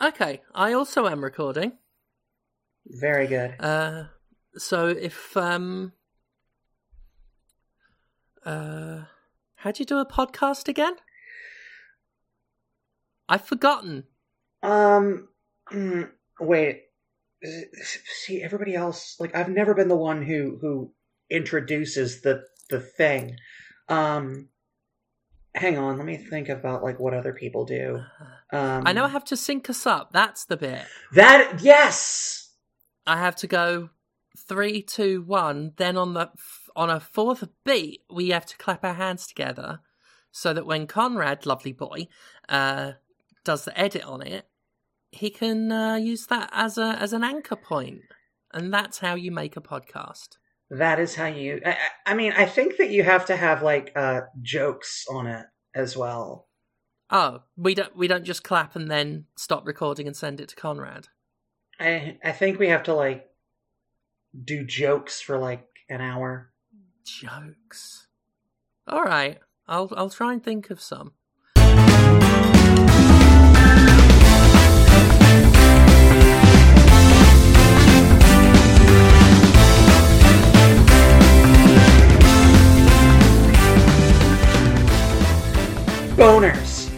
Okay, I also am recording. Very good. Uh, so if um, uh, how do you do a podcast again? I've forgotten. Um, mm, wait. See, everybody else, like, I've never been the one who who introduces the the thing. Um, hang on, let me think about like what other people do. Um, I know I have to sync us up. That's the bit. that. Yes. I have to go three, two, one. Then on the on a fourth beat, we have to clap our hands together, so that when Conrad, lovely boy, uh, does the edit on it, he can uh, use that as a as an anchor point, and that's how you make a podcast. That is how you. I, I mean, I think that you have to have like uh jokes on it as well. Oh, we don't we don't just clap and then stop recording and send it to Conrad. I I think we have to like do jokes for like an hour. Jokes. All right, I'll I'll try and think of some. Boners.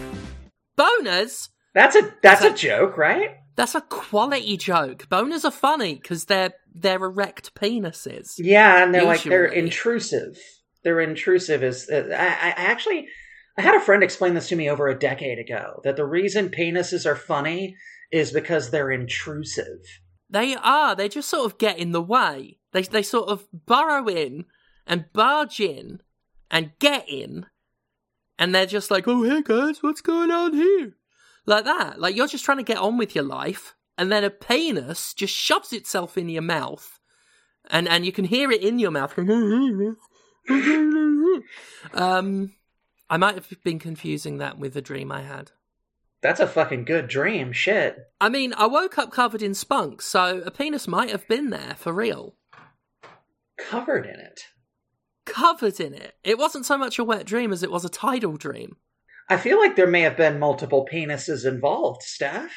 Boners. That's a that's that- a joke, right? That's a quality joke. Boners are funny because they're they're erect penises. Yeah, and they're like they're intrusive. They're intrusive. Is uh, I I actually I had a friend explain this to me over a decade ago that the reason penises are funny is because they're intrusive. They are. They just sort of get in the way. They they sort of burrow in and barge in and get in, and they're just like, "Oh, hey guys, what's going on here?" Like that. Like you're just trying to get on with your life, and then a penis just shoves itself in your mouth, and and you can hear it in your mouth. um, I might have been confusing that with a dream I had. That's a fucking good dream. Shit. I mean, I woke up covered in spunk, so a penis might have been there for real. Covered in it. Covered in it. It wasn't so much a wet dream as it was a tidal dream. I feel like there may have been multiple penises involved, Steph.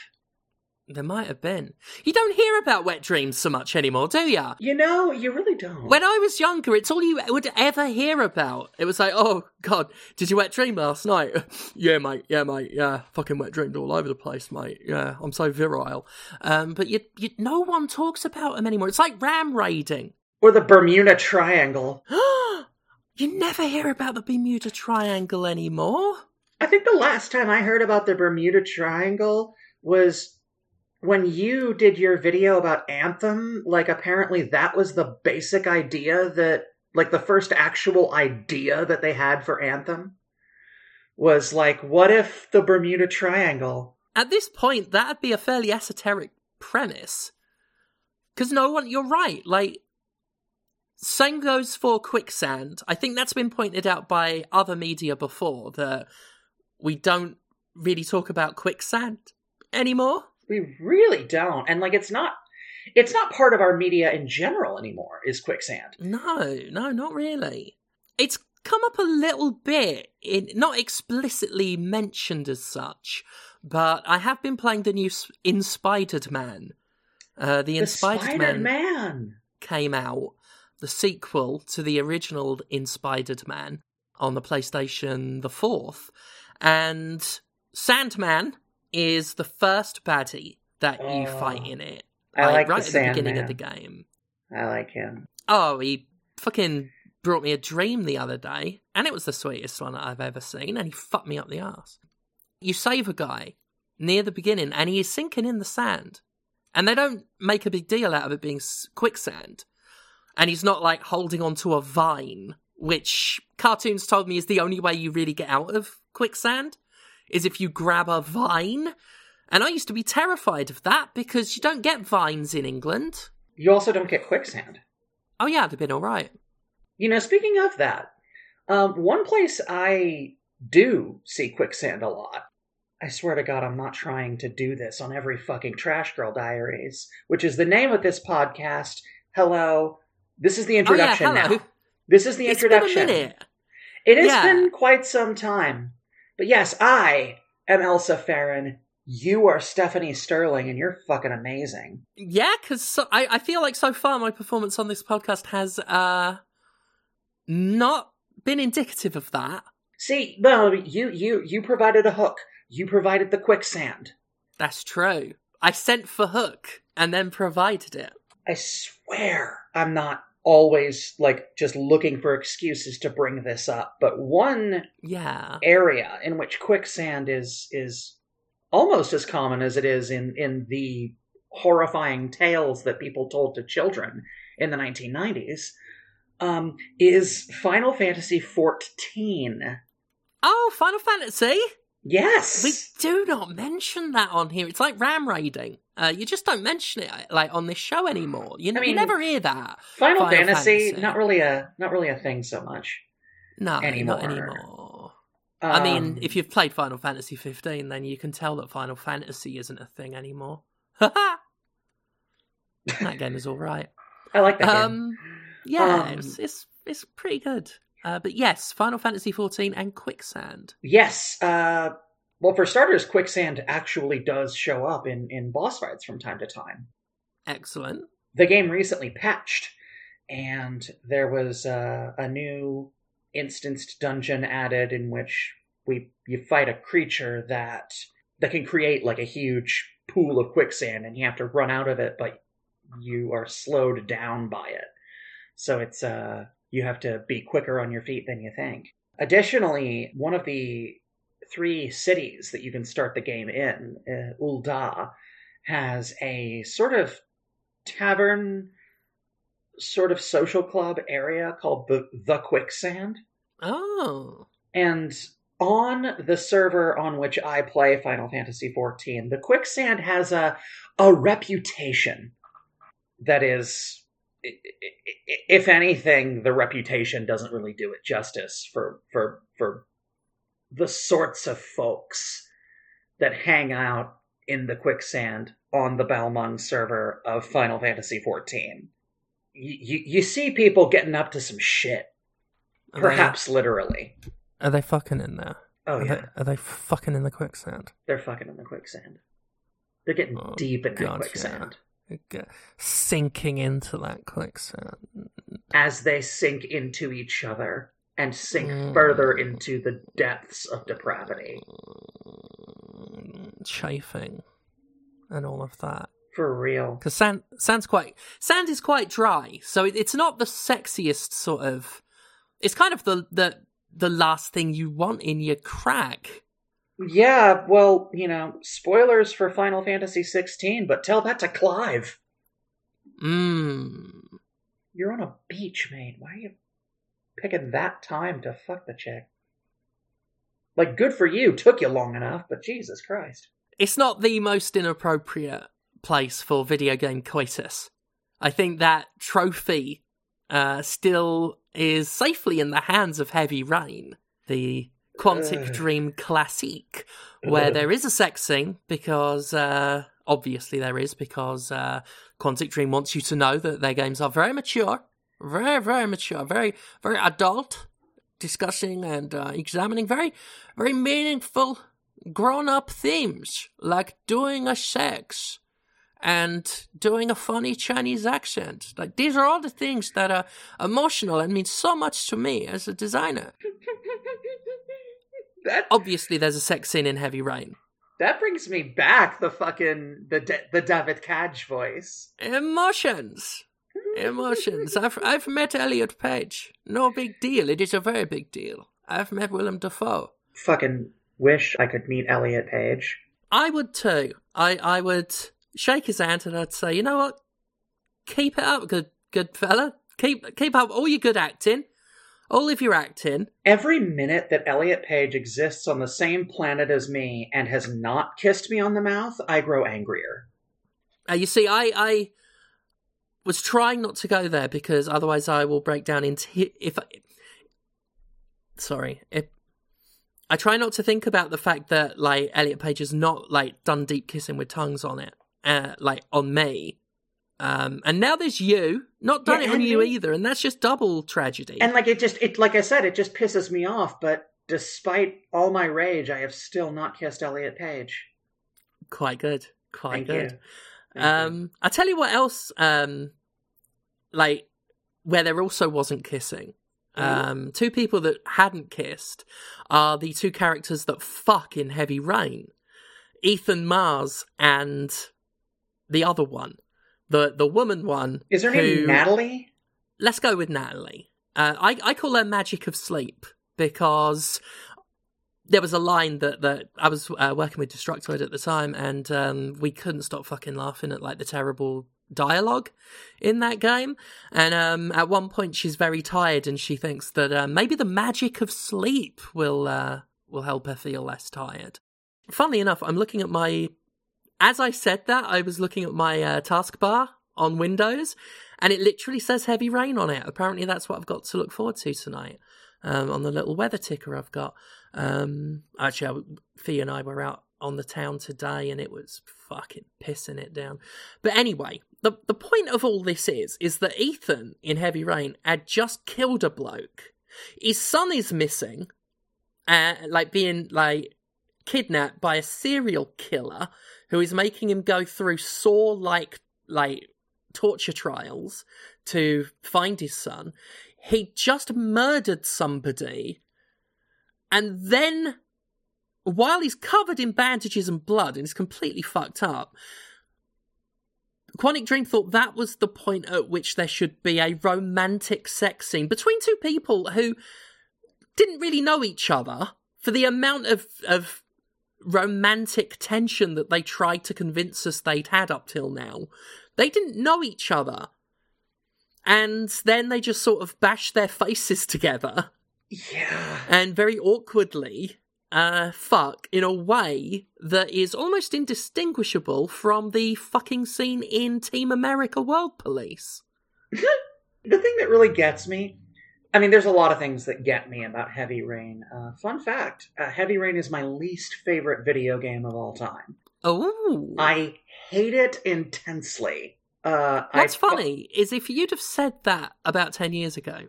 There might have been. You don't hear about wet dreams so much anymore, do ya? You know, you really don't. When I was younger, it's all you would ever hear about. It was like, oh, God, did you wet dream last night? yeah, mate, yeah, mate, yeah. Fucking wet dreamed all over the place, mate. Yeah, I'm so virile. Um, but you, you, no one talks about them anymore. It's like ram raiding. Or the Bermuda Triangle. you never hear about the Bermuda Triangle anymore. I think the last time I heard about the Bermuda Triangle was when you did your video about Anthem. Like, apparently, that was the basic idea that, like, the first actual idea that they had for Anthem was like, what if the Bermuda Triangle? At this point, that'd be a fairly esoteric premise. Because no one, you're right, like, same goes for quicksand. I think that's been pointed out by other media before that we don't really talk about quicksand anymore. We really don't. And, like, it's not. It's not part of our media in general anymore, is quicksand. No, no, not really. It's come up a little bit, in, not explicitly mentioned as such, but I have been playing the new Spider-Man. Uh, the Spider-Man. came out, the sequel to the original Spider-Man on the PlayStation the 4th, and Sandman is the first baddie that you Oh. fight in it. I like right the at the beginning of Sandman. the game. I like him. Oh, he fucking brought me a dream the other day, and it was the sweetest one I've ever seen, and he fucked me up the ass. You save a guy near the beginning, and he is sinking in the sand, and they don't make a big deal out of it being quicksand, and he's not like holding onto a vine, which cartoons told me is the only way you really get out of quicksand, is if you grab a vine. And I used to be terrified of that because you don't get vines in England. You also don't get quicksand. Oh yeah, they've been all right. You know, speaking of that, um, one place I do see quicksand a lot. I swear to God, I'm not trying to do this on every fucking Trash Girl Diaries, which is the name of this podcast. Hello, this is the introduction oh, yeah, now. This is the It's introduction. It has Yeah. been quite some time. But yes, I am Elsa Farron, you are Stephanie Sterling and you're fucking amazing. Yeah, because so, I, I feel like so far my performance on this podcast has uh not been indicative of that. See, well, you you you provided a hook. You provided the quicksand. That's true. I sent for hook and then provided it. I swear I'm not always like just looking for excuses to bring this up, but one Yeah. area in which quicksand is is almost as common as it is in in the horrifying tales that people told to children in the 1990s um, is Final Fantasy 14. Oh, Final Fantasy. Yes. We do not mention that on here. It's like ram raiding. Uh, you just don't mention it like on this show anymore. You, I you never hear that. Final, Final Fantasy, Fantasy. not really a not really a thing so much. No, Anymore. not anymore. I mean, Um, if you've played Final Fantasy 15, then you can tell that Final Fantasy isn't a thing anymore. that game is all right. I like that game. Um, yeah, Um, it's, it's it's pretty good. Uh, but yes, Final Fantasy 14 and Quicksand. Yes. Uh, well, for starters, quicksand actually does show up in in boss fights from time to time. Excellent. the game recently patched, and there was uh, a new instanced dungeon added in which we you fight a creature that that can create like a huge pool of quicksand, and you have to run out of it, but you are slowed down by it. So it's uh you have to be quicker on your feet than you think. Additionally, one of the three cities that you can start the game in, uh, Ul'dah, has a sort of tavern sort of social club area called the the quicksand. Oh, and on the server on which i play final fantasy XIV, the quicksand has a a reputation that is if anything the reputation doesn't really do it justice for for for the sorts of folks that hang out in the quicksand on the Balmung server of Final Fantasy XIV. You, you, you see people getting up to some shit, Are perhaps literally. Are they fucking in there? Oh are, yeah, they, are they fucking in the quicksand? they're fucking in the quicksand. They're getting Oh, deep in that God, quicksand Get- Sinking into that quicksand. as they sink into each other and sink Mm. further into the depths of depravity. Chafing and all of that. For real. Because sand, sand's quite sand is quite dry, so it, it's not the sexiest sort of. It's kind of the the the last thing you want in your crack. Yeah, well, you know, spoilers for Final Fantasy XVI, but tell that to Clive. Mmm. You're on a beach, mate. Why are you picking that time to fuck the chick? Like, good for you. Took you long enough, but Jesus Christ. It's not the most inappropriate place for video game coitus. I think that trophy uh, still is safely in the hands of Heavy Rain, the Quantic Ugh. Dream classique, where Ugh. there is a sex scene because uh, obviously there is because uh, Quantic Dream wants you to know that their games are very mature, very very mature, very very adult, discussing and uh, examining very very meaningful grown up themes like doing a sex and doing a funny Chinese accent. Like these are all the things that are emotional and mean so much to me as a designer. that Obviously, there's a sex scene in Heavy Rain. that brings me back the fucking the the David Cage voice. Emotions. Emotions. I've I've met Elliot Page. No big deal. It is a very big deal. I've met Willem Dafoe. Fucking wish I could meet Elliot Page. I would too. I I would shake his hand and I'd say, you know what? Keep it up, good good fella. Keep keep up all your good acting, all of your acting. Every minute that Elliot Page exists on the same planet as me and has not kissed me on the mouth, I grow angrier. Uh, you see, I I was trying not to go there because otherwise I will break down into if. I, sorry, if I try not to think about the fact that like Elliot Page has not like done deep kissing with tongues on it, uh, like on me. Um, and now there's you, not done Yeah, it on you either, and that's just double tragedy. And like it just it like I said, it just pisses me off, but despite all my rage, I have still not kissed Elliot Page. Quite good. Quite Thank good. you. Um, I tell you what else. Um, like where there also wasn't kissing. Mhm. Um, two people that hadn't kissed are the two characters that fuck in Heavy Rain, Ethan Mars and the other one, the the woman one. Is her who- name Natalie? Let's go with Natalie. Uh, I I call her Magic of Sleep because there was a line that that I was uh, working with Destructoid at the time, and um, we couldn't stop fucking laughing at like the terrible dialogue in that game. And um, at one point, she's very tired, and she thinks that uh, maybe the magic of sleep will uh, will help her feel less tired. Funnily enough, I'm looking at my. As I said that, I was looking at my uh, taskbar on Windows, and it literally says heavy rain on it. Apparently, that's what I've got to look forward to tonight um, on the little weather ticker I've got. Um, actually, I, Fee and I were out on the town today, and it was fucking pissing it down. But anyway, the the point of all this is is that Ethan in Heavy Rain had just killed a bloke. His son is missing, uh, like being like kidnapped by a serial killer who is making him go through saw like like torture trials to find his son. He just murdered somebody, and then while he's covered in bandages and blood and is completely fucked up, Quantic Dream thought that was the point at which there should be a romantic sex scene between two people who didn't really know each other for the amount of, of romantic tension that they tried to convince us they'd had up till now. They didn't know each other. And then they just sort of bashed their faces together Yeah. and very awkwardly uh, fuck in a way that is almost indistinguishable from the fucking scene in Team America World Police. The thing that really gets me, I mean, there's a lot of things that get me about Heavy Rain. Uh, fun fact uh, Heavy Rain is my least favorite video game of all time. Oh, I hate it intensely. Uh, what's I, funny is if you'd have said that about ten years ago,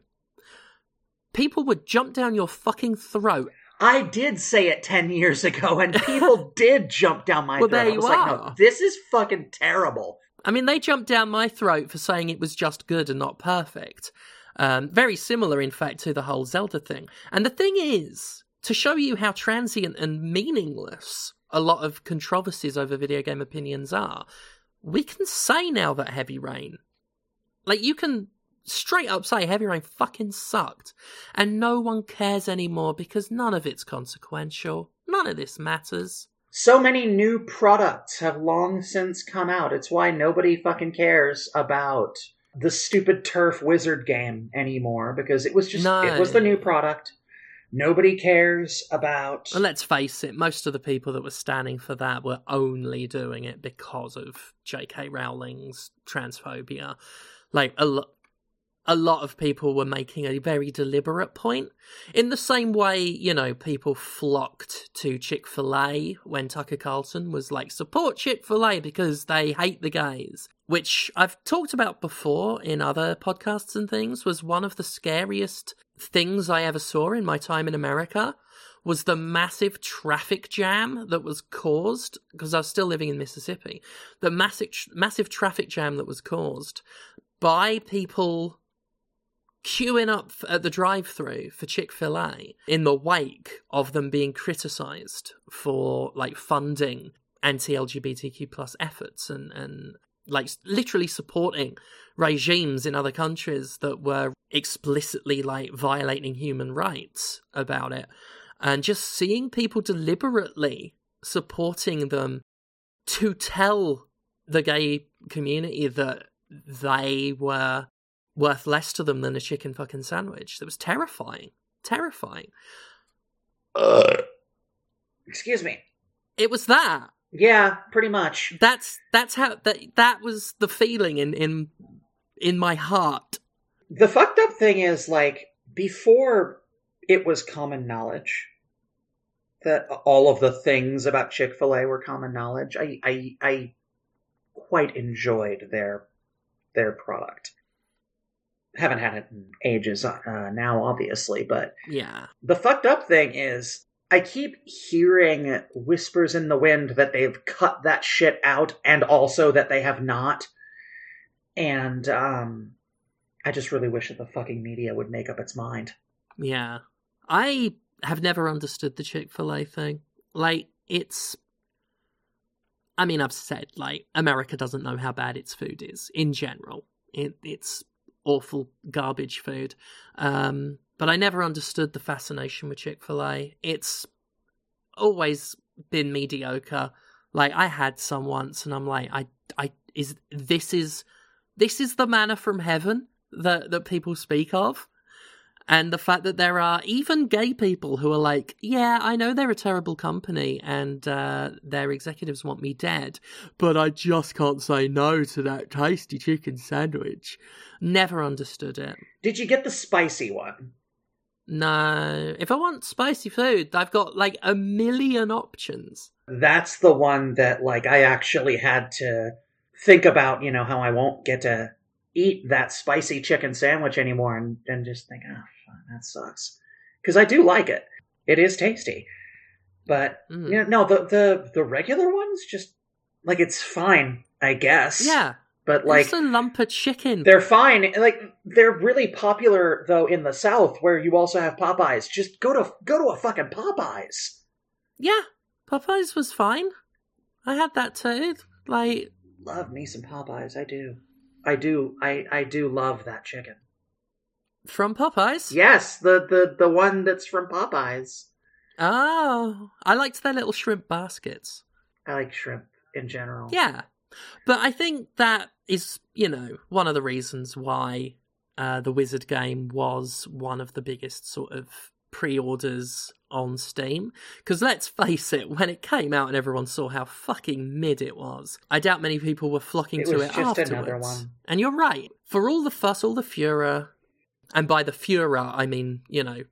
people would jump down your fucking throat. I did say it 10 years ago, and people did jump down my Well, throat. there I you was like, are. no, this is fucking terrible. I mean, they jumped down my throat for saying it was just good and not perfect. Um, very similar, in fact, to the whole Zelda thing. And the thing is, to show you how transient and meaningless a lot of controversies over video game opinions are, we can say now that Heavy Rain, like, you can straight up say Heavy Rain fucking sucked, and no one cares anymore because none of it's consequential. None of this matters. So many new products have long since come out. It's why nobody fucking cares about the stupid turf wizard game anymore because it was just No. it was the new product. Nobody cares about And let's face it, most of the people that were standing for that were only doing it because of J.K. Rowling's transphobia. Like a lot. A lot of people were making a very deliberate point. In the same way, you know, people flocked to Chick fil A when Tucker Carlson was like, support Chick fil A because they hate the gays. Which I've talked about before in other podcasts and things, was one of the scariest things I ever saw in my time in America was the massive traffic jam that was caused because I was still living in Mississippi. The massive massive traffic jam that was caused by people queuing up at the drive-through for Chick-fil-A in the wake of them being criticized for like funding anti-LGBTQ plus efforts and and like literally supporting regimes in other countries that were explicitly like violating human rights about it. And just seeing people deliberately supporting them to tell the gay community that they were worth less to them than a chicken fucking sandwich. That was terrifying. Terrifying. excuse me. It was that. Yeah, pretty much. That's that's how that that was the feeling in in in my heart. The fucked up thing is like before it was common knowledge that all of the things about Chick-fil-A were common knowledge. I I I quite enjoyed their their product. Haven't had it in ages uh, now, obviously, but Yeah. the fucked up thing is I keep hearing whispers in the wind that they've cut that shit out and also that they have not. And um I just really wish that the fucking media would make up its mind. Yeah. I have never understood the Chick fil A thing. Like, it's. I mean, I've said, like, America doesn't know how bad its food is in general. It, it's awful garbage food. Um, but I never understood the fascination with Chick fil A. It's always been mediocre. Like, I had some once, and I'm like, I, I, is, this is, this is the manna from heaven that, that people speak of and the fact that there are even gay people who are like, yeah, I know they're a terrible company and uh, their executives want me dead, but I just can't say no to that tasty chicken sandwich. Never understood it. Did you get the spicy one? No. If I want spicy food, I've got like a million options. That's the one that, like, I actually had to think about, you know, how I won't get to eat that spicy chicken sandwich anymore and, and just think, oh, that sucks. Because I do like it. It is tasty. But Mm. you know, no, the, the the regular ones just like it's fine, I guess. Yeah. But like It's a lump of chicken. they're fine. Like they're really popular though in the South where you also have Popeyes. Just go to go to a fucking Popeyes. Yeah. Popeyes was fine. I had that too. Like, Love me some Popeyes, I do. I do I I do love that chicken. From Popeyes. Yes, the the the one that's from Popeyes. Oh, I liked their little shrimp baskets. I like shrimp in general. Yeah. But I think that is, you know, one of the reasons why uh, the Wizard game was one of the biggest sort of pre orders on Steam. Because let's face it, when it came out and everyone saw how fucking mid it was, I doubt many people were flocking It to it just afterwards. another one. And you're right. For all the fuss, all the furor, and by the furor, I mean, you know,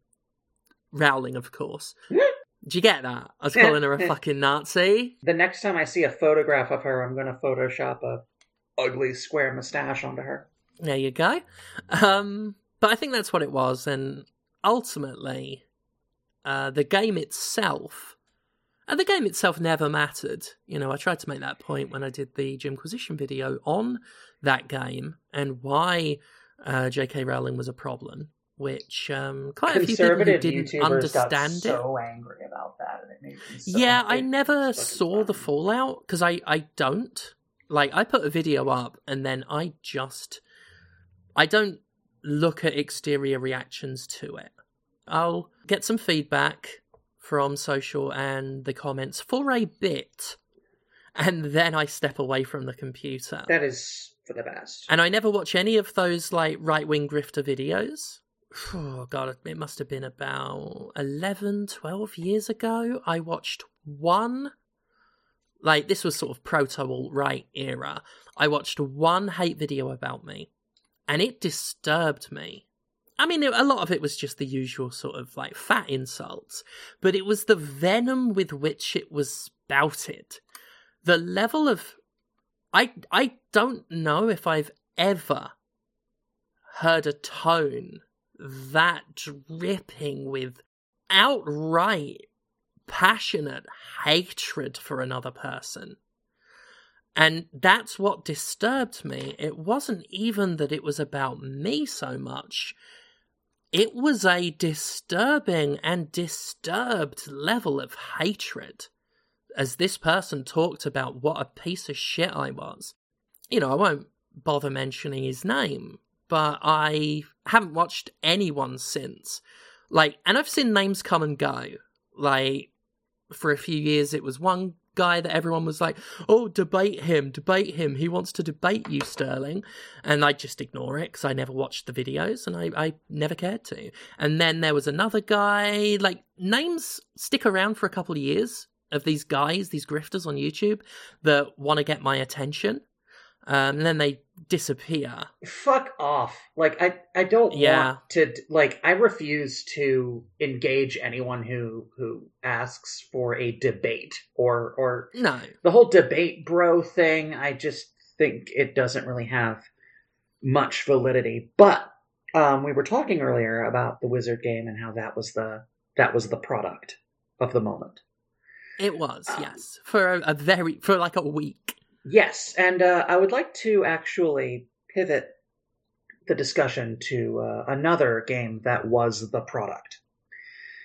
Rowling, of course. Do you get that? I was calling her a fucking Nazi. The next time I see a photograph of her, I'm gonna Photoshop a ugly square mustache onto her. There you go. Um, but I think that's what it was, and ultimately, uh, the game itself, and the game itself never mattered. You know, I tried to make that point when I did the Jimquisition video on that game and why uh, J.K. Rowling was a problem, which um, quite a few people who didn't YouTubers understand got it. so angry about that, and it made so yeah, I never saw the fallout because I I don't like I put a video up and then I just I don't look at exterior reactions to it. I'll get some feedback from social and the comments for a bit, and then I step away from the computer. That is for the best. And I never watch any of those like right wing grifter videos. Oh god, it must have been about 11, 12 years ago. I watched one like this was sort of proto alt right era. I watched one hate video about me and it disturbed me. I mean, a lot of it was just the usual sort of like fat insults, but it was the venom with which it was spouted. The level of I I don't know if I've ever heard a tone that dripping with outright passionate hatred for another person. And that's what disturbed me. It wasn't even that it was about me so much. It was a disturbing and disturbed level of hatred as this person talked about what a piece of shit I was. You know, I won't bother mentioning his name, but I haven't watched anyone since. Like, and I've seen names come and go. Like, for a few years, it was one guy that everyone was like, oh, debate him, debate him. He wants to debate you, Sterling. And I just ignore it because I never watched the videos and I, I never cared to. And then there was another guy, like, names stick around for a couple of years of these guys, these grifters on YouTube that want to get my attention. Um, and then they disappear. Fuck off. Like I I don't Yeah. want to like I refuse to engage anyone who who asks for a debate or or No. the whole debate bro thing. I just think it doesn't really have much validity. But um we were talking earlier about the wizard game and how that was the that was the product of the moment. It was, Um, yes, for a, a very for like a week. Yes, and uh, I would like to actually pivot the discussion to uh, another game that was the product.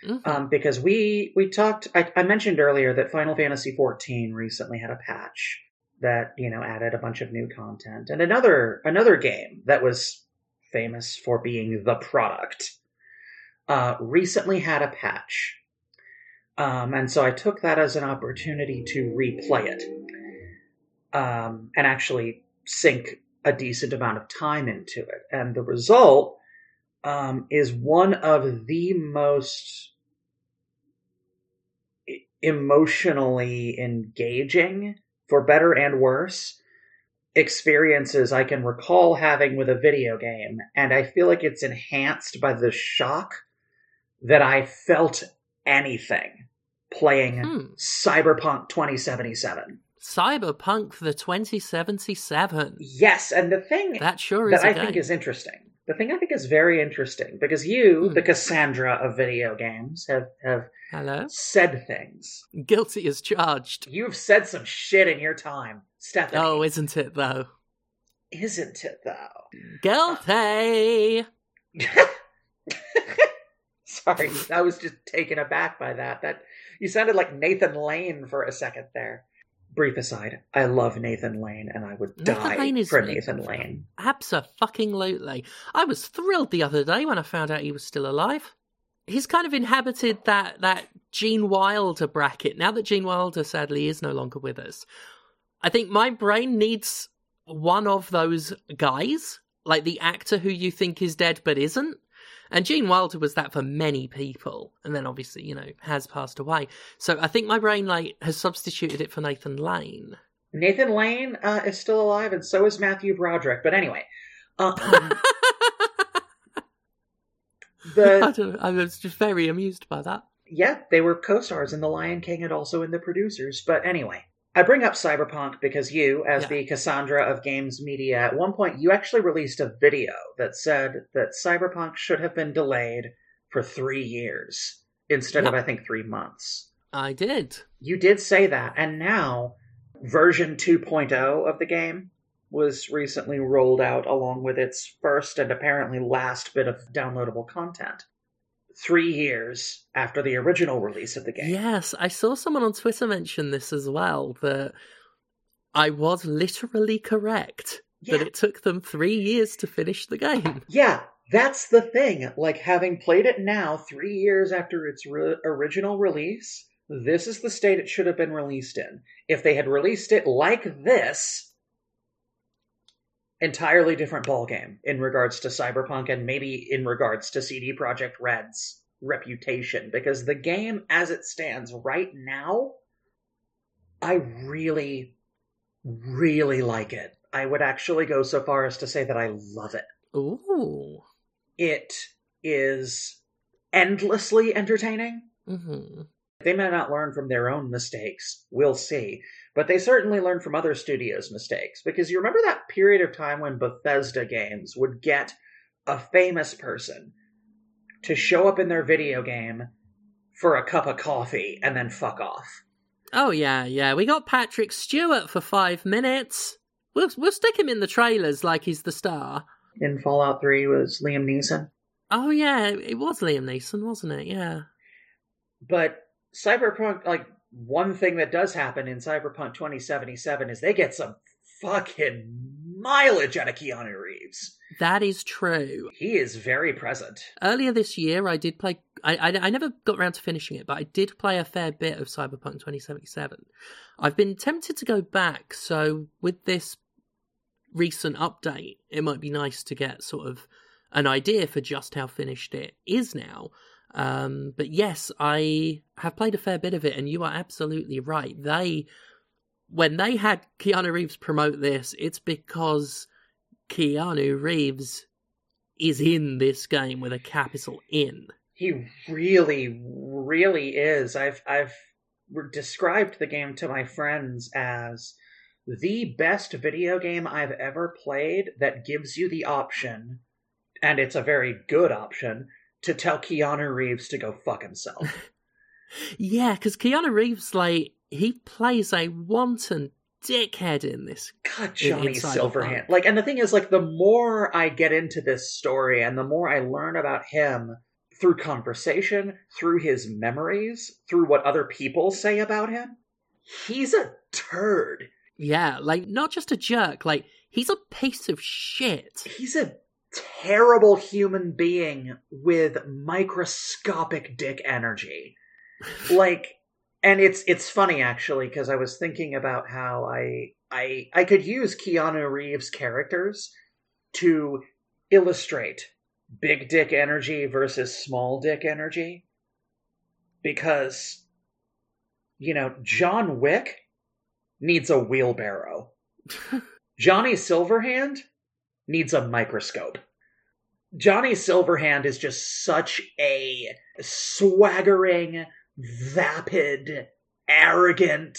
Mhm. um, because we we talked. I, I mentioned earlier that Final Fantasy XIV recently had a patch that you know added a bunch of new content, and another another game that was famous for being the product uh, recently had a patch, um, and so I took that as an opportunity to replay it um, and actually sink a decent amount of time into it, and the result um, is one of the most emotionally engaging, for better and worse, experiences I can recall having with a video game. And I feel like it's enhanced by the shock that I felt anything playing Hmm. Cyberpunk 2077. Cyberpunk the 2077. Yes, and the thing That sure is that I game. think is interesting. The thing I think is very interesting because you, Hmm. the Cassandra of video games, have have Hello? said things. Guilty as charged. You've said some shit in your time, Stephanie. Oh, isn't it though? isn't it though? Guilty! Sorry, I was just taken aback by that. That you sounded like Nathan Lane for a second there. Brief aside, I love Nathan Lane, and I would Nathan die for Nathan. Lane. Absolutely. I was thrilled the other day when I found out he was still alive. He's kind of inhabited that, that Gene Wilder bracket. Now that Gene Wilder sadly is no longer with us, I think my brain needs one of those guys, like the actor who you think is dead but isn't. And Gene Wilder was that for many people, and then obviously, you know, has passed away. So I think my brain like has substituted it for Nathan Lane. Nathan Lane uh, is still alive, and so is Matthew Broderick. But anyway, uh, I the don't. I was just very amused by that. yeah, they were co-stars in The Lion King and also in the producers. But anyway, I bring up Cyberpunk because you, as Yeah. the Cassandra of games media, at one point you actually released a video that said that Cyberpunk should have been delayed for three years instead of I think three months. I did. You did say that, and now version 2.0 of the game was recently rolled out along with its first and apparently last bit of downloadable content. Three years after the original release of the game. Yes, I saw someone on Twitter mention this as well that I was literally correct Yeah. that it took them three years to finish the game. Yeah, that's the thing. Like, having played it now, three years after its re- original release, this is the state it should have been released in. If they had released it like this, entirely different ballgame in regards to Cyberpunk and maybe in regards to CD Projekt Red's reputation. Because the game, as it stands right now, I really, really like it. I would actually go so far as to say that I love it Ooh. it is endlessly entertaining. hmm They may not learn from their own mistakes, we'll see, but they certainly learn from other studios' mistakes. Because you remember that period of time when Bethesda games would get a famous person to show up in their video game for a cup of coffee and then fuck off. Oh yeah, yeah. We got Patrick Stewart for five minutes. We'll we'll stick him in the trailers like he's the star. In Fallout 3 was Liam Neeson. Oh yeah, it was Liam Neeson, wasn't it? Yeah. But Cyberpunk, like, one thing that does happen in Cyberpunk 2077 is they get some fucking mileage out of Keanu Reeves. That is true. He is very present. Earlier this year, I did play. I, I, I never got around to finishing it, but I did play a fair bit of Cyberpunk 2077. I've been tempted to go back, so with this recent update, it might be nice to get sort of an idea for just how finished it is now. Um, but yes, I have played a fair bit of it, and you are absolutely right. They, when they had Keanu Reeves promote this, it's because Keanu Reeves is in this game with a capital in. He really, really is. I've I've described the game to my friends as the best video game I've ever played that gives you the option, and it's a very good option, to tell Keanu Reeves to go fuck himself. Yeah, because Keanu Reeves, like, he plays a wanton dickhead in this. God, Johnny Silverhand. Like, and the thing is, like, the more I get into this story and the more I learn about him through conversation, through his memories, through what other people say about him, he's a turd. Yeah, like, not just a jerk, like, he's a piece of shit. He's a terrible human being with microscopic dick energy. Like, and it's it's funny actually because I was thinking about how I I I could use Keanu Reeves characters to illustrate big dick energy versus small dick energy because you know John Wick needs a wheelbarrow. Johnny Silverhand needs a microscope. Johnny Silverhand is just such a swaggering, vapid, arrogant,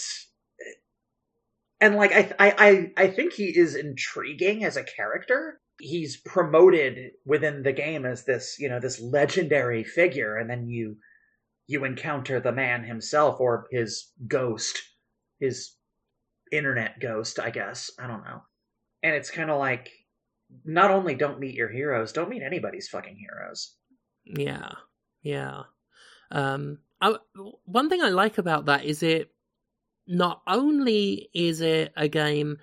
and like I, I, I, think he is intriguing as a character. He's promoted within the game as this, you know, this legendary figure, and then you, you encounter the man himself or his ghost, his internet ghost, I guess. I don't know. And it's kind of like, not only don't meet your heroes, don't meet anybody's fucking heroes. Yeah, yeah. Um, I, one thing I like about that is it. Not only is it a game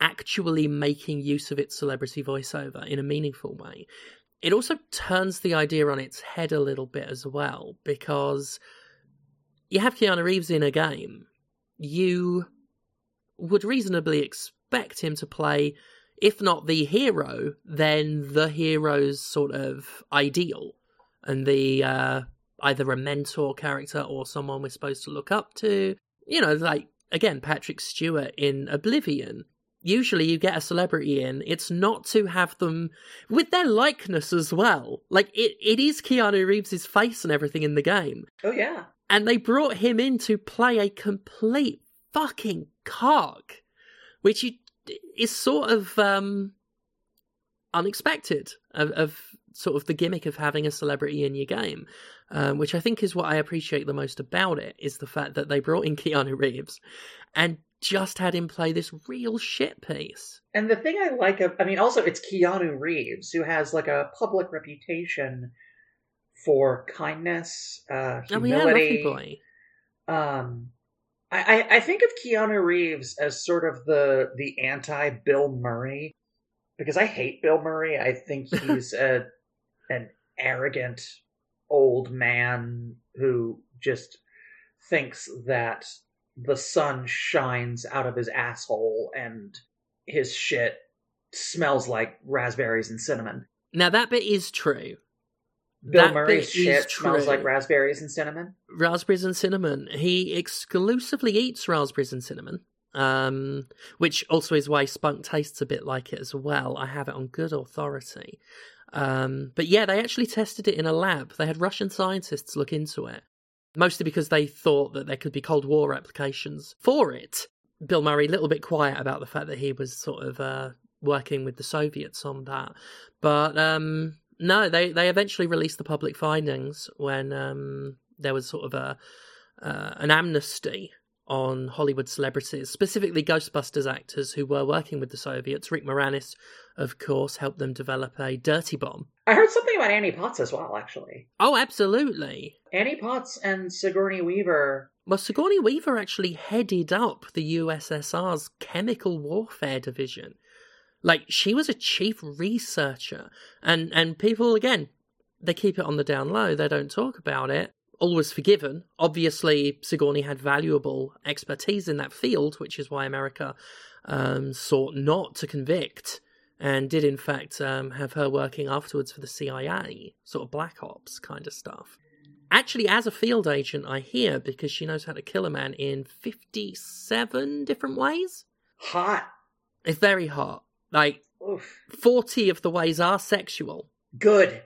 actually making use of its celebrity voiceover in a meaningful way, it also turns the idea on its head a little bit as well because you have Keanu Reeves in a game, you would reasonably expect him to play, if not the hero, then the hero's sort of ideal and the uh, either a mentor character or someone we're supposed to look up to. You know, like again, Patrick Stewart in Oblivion. Usually, you get a celebrity in. It's not to have them with their likeness as well. Like it, it is Keanu Reeves' face and everything in the game, Oh yeah. and they brought him in to play a complete fucking cock, which you, is sort of um, unexpected of, of sort of the gimmick of having a celebrity in your game, um, which I think is what I appreciate the most about it is the fact that they brought in Keanu Reeves and just had him play this real shit piece. And the thing I like of, I mean, also it's Keanu Reeves who has like a public reputation for kindness, uh, Oh yeah, humility. um, I, I think of Keanu Reeves as sort of the the anti Bill Murray because I hate Bill Murray. I think he's a an arrogant old man who just thinks that the sun shines out of his asshole and his shit smells like raspberries and cinnamon. Now that bit is true. Bill That Murray's shit smells true. like raspberries and cinnamon. raspberries and cinnamon. He exclusively eats raspberries and cinnamon, um, which also is why spunk tastes a bit like it as well. I have it on good authority. Um, but yeah, they actually tested it in a lab. They had Russian scientists look into it, mostly because they thought that there could be Cold War applications for it. Bill Murray, a little bit quiet about the fact that he was sort of uh, working with the Soviets on that. But um, no, they, they eventually released the public findings when um, there was sort of a uh, an amnesty on Hollywood celebrities, specifically Ghostbusters actors who were working with the Soviets. Rick Moranis, of course, helped them develop a dirty bomb. I heard something about Annie Potts as well, actually. Oh, absolutely. Annie Potts and Sigourney Weaver. Well, Sigourney Weaver actually headed up the USSR's chemical warfare division. Like she was a chief researcher, and and people again, they keep it on the down low. They don't talk about it. All was forgiven. Obviously, Sigourney had valuable expertise in that field, which is why America um, sought not to convict and did in fact um, have her working afterwards for the CIA, sort of black ops kind of stuff. Actually, as a field agent, I hear because she knows how to kill a man in 57 different ways. Hot. It's very hot. Like, Oof. 40 of the ways are sexual. Good.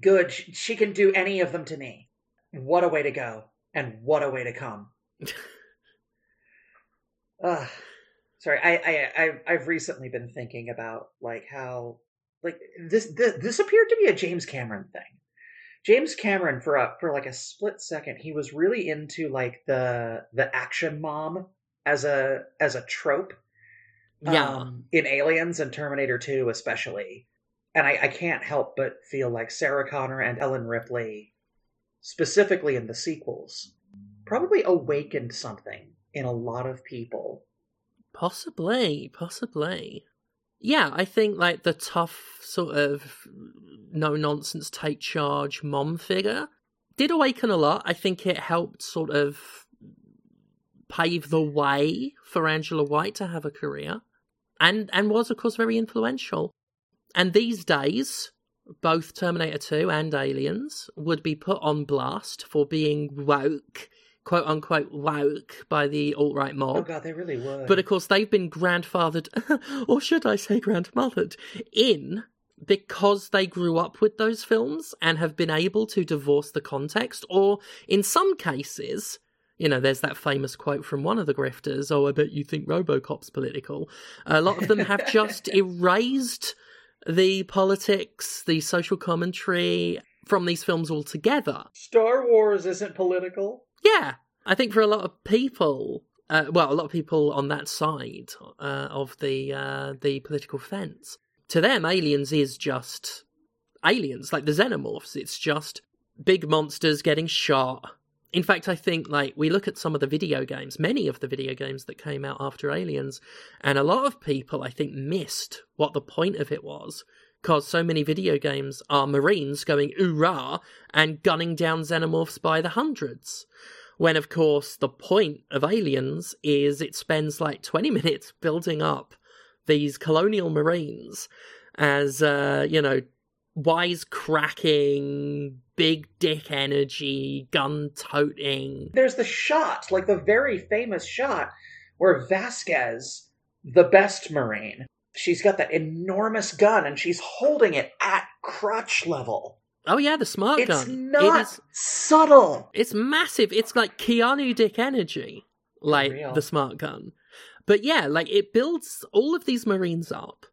Good. She, she can do any of them to me. What a way to go. And what a way to come. Ugh. Sorry, I, I, I, I've recently been thinking about like how, like this, this, this appeared to be a James Cameron thing. James Cameron for a for like a split second, he was really into like the the action mom as a as a trope. Yeah. Um, in Aliens and Terminator 2 especially. And I, I can't help but feel like Sarah Connor and Ellen Ripley, specifically in the sequels, probably awakened something in a lot of people. Possibly, possibly. Yeah, I think like the tough sort of no nonsense take charge mom figure did awaken a lot. I think it helped sort of pave the way for Angela White to have a career and and was of course very influential. And these days, both Terminator 2 and Aliens would be put on blast for being woke, quote unquote woke by the alt right mob. Oh god, they really would. But of course, they've been grandfathered, or should I say grandmothered, in because they grew up with those films and have been able to divorce the context, or in some cases, you know, there's that famous quote from one of the grifters, oh, I bet you think Robocop's political. A lot of them have just erased the politics, the social commentary from these films altogether. Star Wars isn't political. Yeah, I think for a lot of people, uh, well, a lot of people on that side uh, of the uh, the political fence, to them, aliens is just aliens, like the xenomorphs. It's just big monsters getting shot. In fact, I think like we look at some of the video games, many of the video games that came out after Aliens, and a lot of people I think missed what the point of it was. Because so many video games are Marines going oorah and gunning down xenomorphs by the hundreds. When, of course, the point of Aliens is it spends like 20 minutes building up these colonial Marines as, uh, you know, wisecracking, big dick energy, gun toting. There's the shot, like the very famous shot, where Vasquez, the best Marine, she's got that enormous gun and she's holding it at crotch level. Oh yeah, the smart gun. It's gun. not It is, subtle. it's massive. It's like Keanu Dick energy, like Real. the smart gun. But yeah, like it builds all of these Marines up,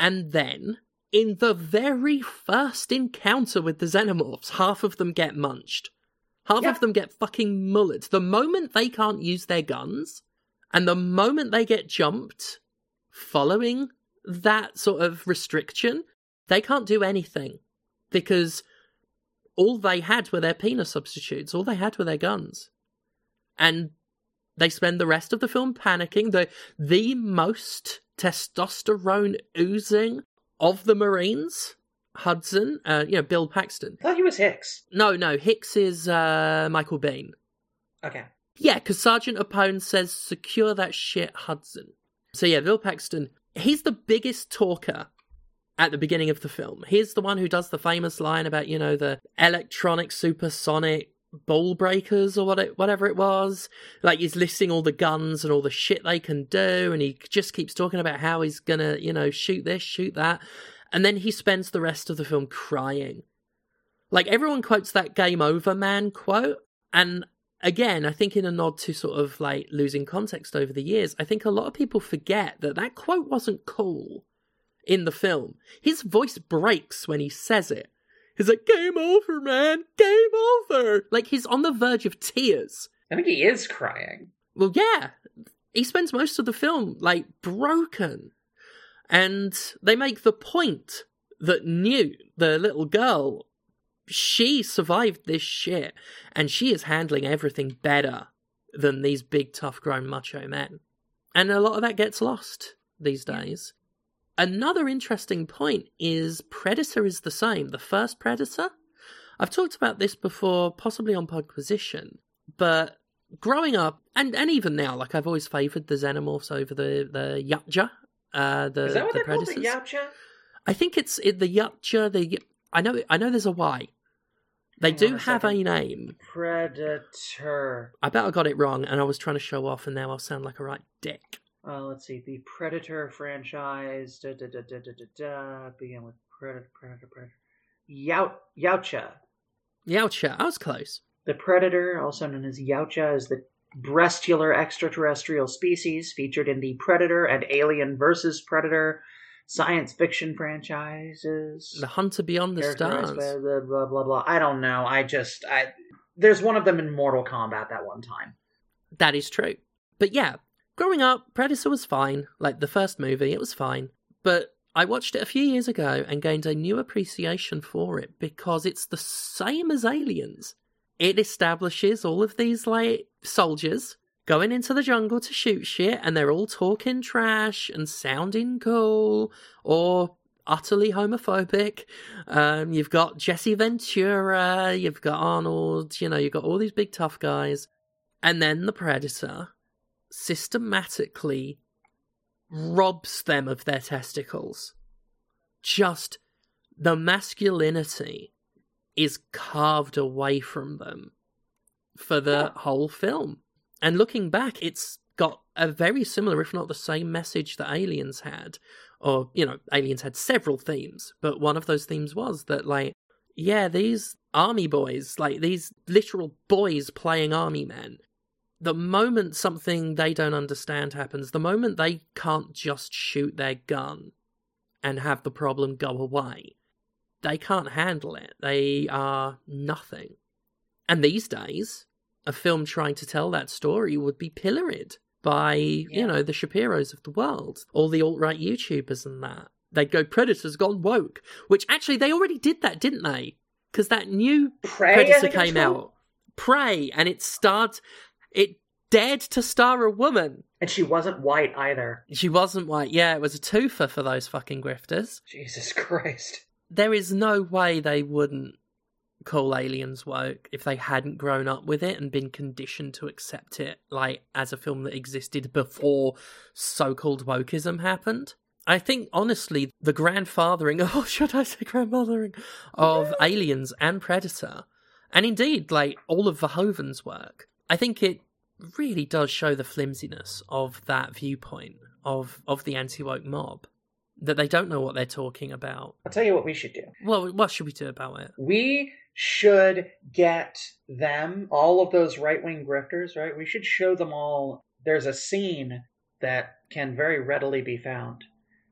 and then in the very first encounter with the Xenomorphs, half of them get munched. Half Yeah. of them get fucking mullered. The moment they can't use their guns, and the moment they get jumped, following that sort of restriction, they can't do anything because all they had were their penis substitutes. All they had were their guns, and they spend the rest of the film panicking. the The most testosterone oozing of the Marines, Hudson, uh, you know, Bill Paxton. I thought he was Hicks. No, no, Hicks is uh, Michael Biehn. Okay. Yeah, because Sergeant Apone says, secure that shit, Hudson. So yeah, Bill Paxton, he's the biggest talker at the beginning of the film. He's the one who does the famous line about, you know, the electronic supersonic ball breakers or what it, whatever it was. Like he's listing all the guns and all the shit they can do, and he just keeps talking about how he's gonna, you know, shoot this, shoot that. And then he spends the rest of the film crying. Like everyone quotes that game over man quote, and again, I think in a nod to sort of like losing context over the years, I think a lot of people forget that that quote wasn't cool in the film. His voice breaks when he says it. He's like, game over, man, game over. Like he's on the verge of tears. I think he is crying. Well, yeah, he spends most of the film like broken. And they make the point that Newt, the little girl, she survived this shit and she is handling everything better than these big, tough, grown macho men. And a lot of that gets lost these days. Another interesting point is Predator is the same. The first Predator? I've talked about this before, possibly on Podquisition, but growing up, and, and even now, like I've always favoured the Xenomorphs over the, the Yutja. Uh, the, Is that what the they're called? The Yautja? I think it's it, the Yutja. The I know I know there's a Y. They Hang do a have a name. Predator. I bet I got it wrong, and I was trying to show off, and now I'll sound like a right dick. Uh, let's see. The Predator franchise. Da, da, da, da, da, da, da, begin with Predator, Predator, Predator. Yout, Yautja. Yutja. I was close. The Predator, also known as Yautja, is the breastular extraterrestrial species featured in the Predator and Alien versus Predator science fiction franchises. The Hunter Beyond the Stars. the blah blah blah. I don't know. I just I there's one of them in Mortal Kombat that one time. That is true. But yeah, growing up, Predator was fine. Like the first movie, it was fine. But I watched it a few years ago and gained a new appreciation for it because it's the same as Aliens. It establishes all of these, like, soldiers going into the jungle to shoot shit and they're all talking trash and sounding cool or utterly homophobic. Um, you've got Jesse Ventura, you've got Arnold, you know, you've got all these big tough guys. And then the Predator systematically robs them of their testicles. Just the masculinity is carved away from them for the whole film. And looking back, it's got a very similar, if not the same message that Aliens had. Or, you know, Aliens had several themes, but one of those themes was that, like, yeah, these army boys, like these literal boys playing army men, the moment something they don't understand happens, the moment they can't just shoot their gun and have the problem go away, they can't handle it. They are nothing. And these days, a film trying to tell that story would be pilloried by, Yeah. you know, the Shapiros of the world, all the alt right YouTubers and that. They'd go, Predator's gone woke, which actually they already did that, didn't they? Because that new Prey, Predator think it was came out, Prey, and it starred, it dared to star a woman. and she wasn't white either. She wasn't white. Yeah, it was a twofer for those fucking grifters. Jesus Christ. There is no way they wouldn't call aliens woke if they hadn't grown up with it and been conditioned to accept it like as a film that existed before so-called wokeism happened. I think honestly the grandfathering oh should I say grandmothering of Aliens and Predator and indeed like all of Verhoeven's work I think it really does show the flimsiness of that viewpoint of of the anti-woke mob that they don't know what they're talking about. I'll tell you what we should do. Well, what should we do about it? We should get them, all of those right wing grifters, right? We should show them all. There's a scene that can very readily be found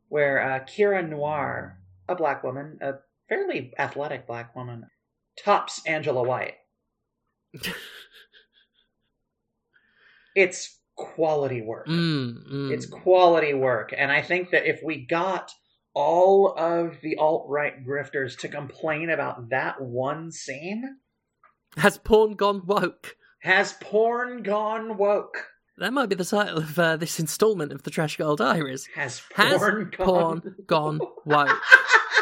where uh, Kira Noir, a black woman, a fairly athletic black woman, tops Angela White. It's quality work. Mm, mm. It's quality work. And I think that if we got all of the alt right grifters to complain about that one scene, Has porn gone woke? has porn gone woke? That might be the title of uh, this installment of the Trash Girl Diaries. Has Has porn gone, porn gone woke?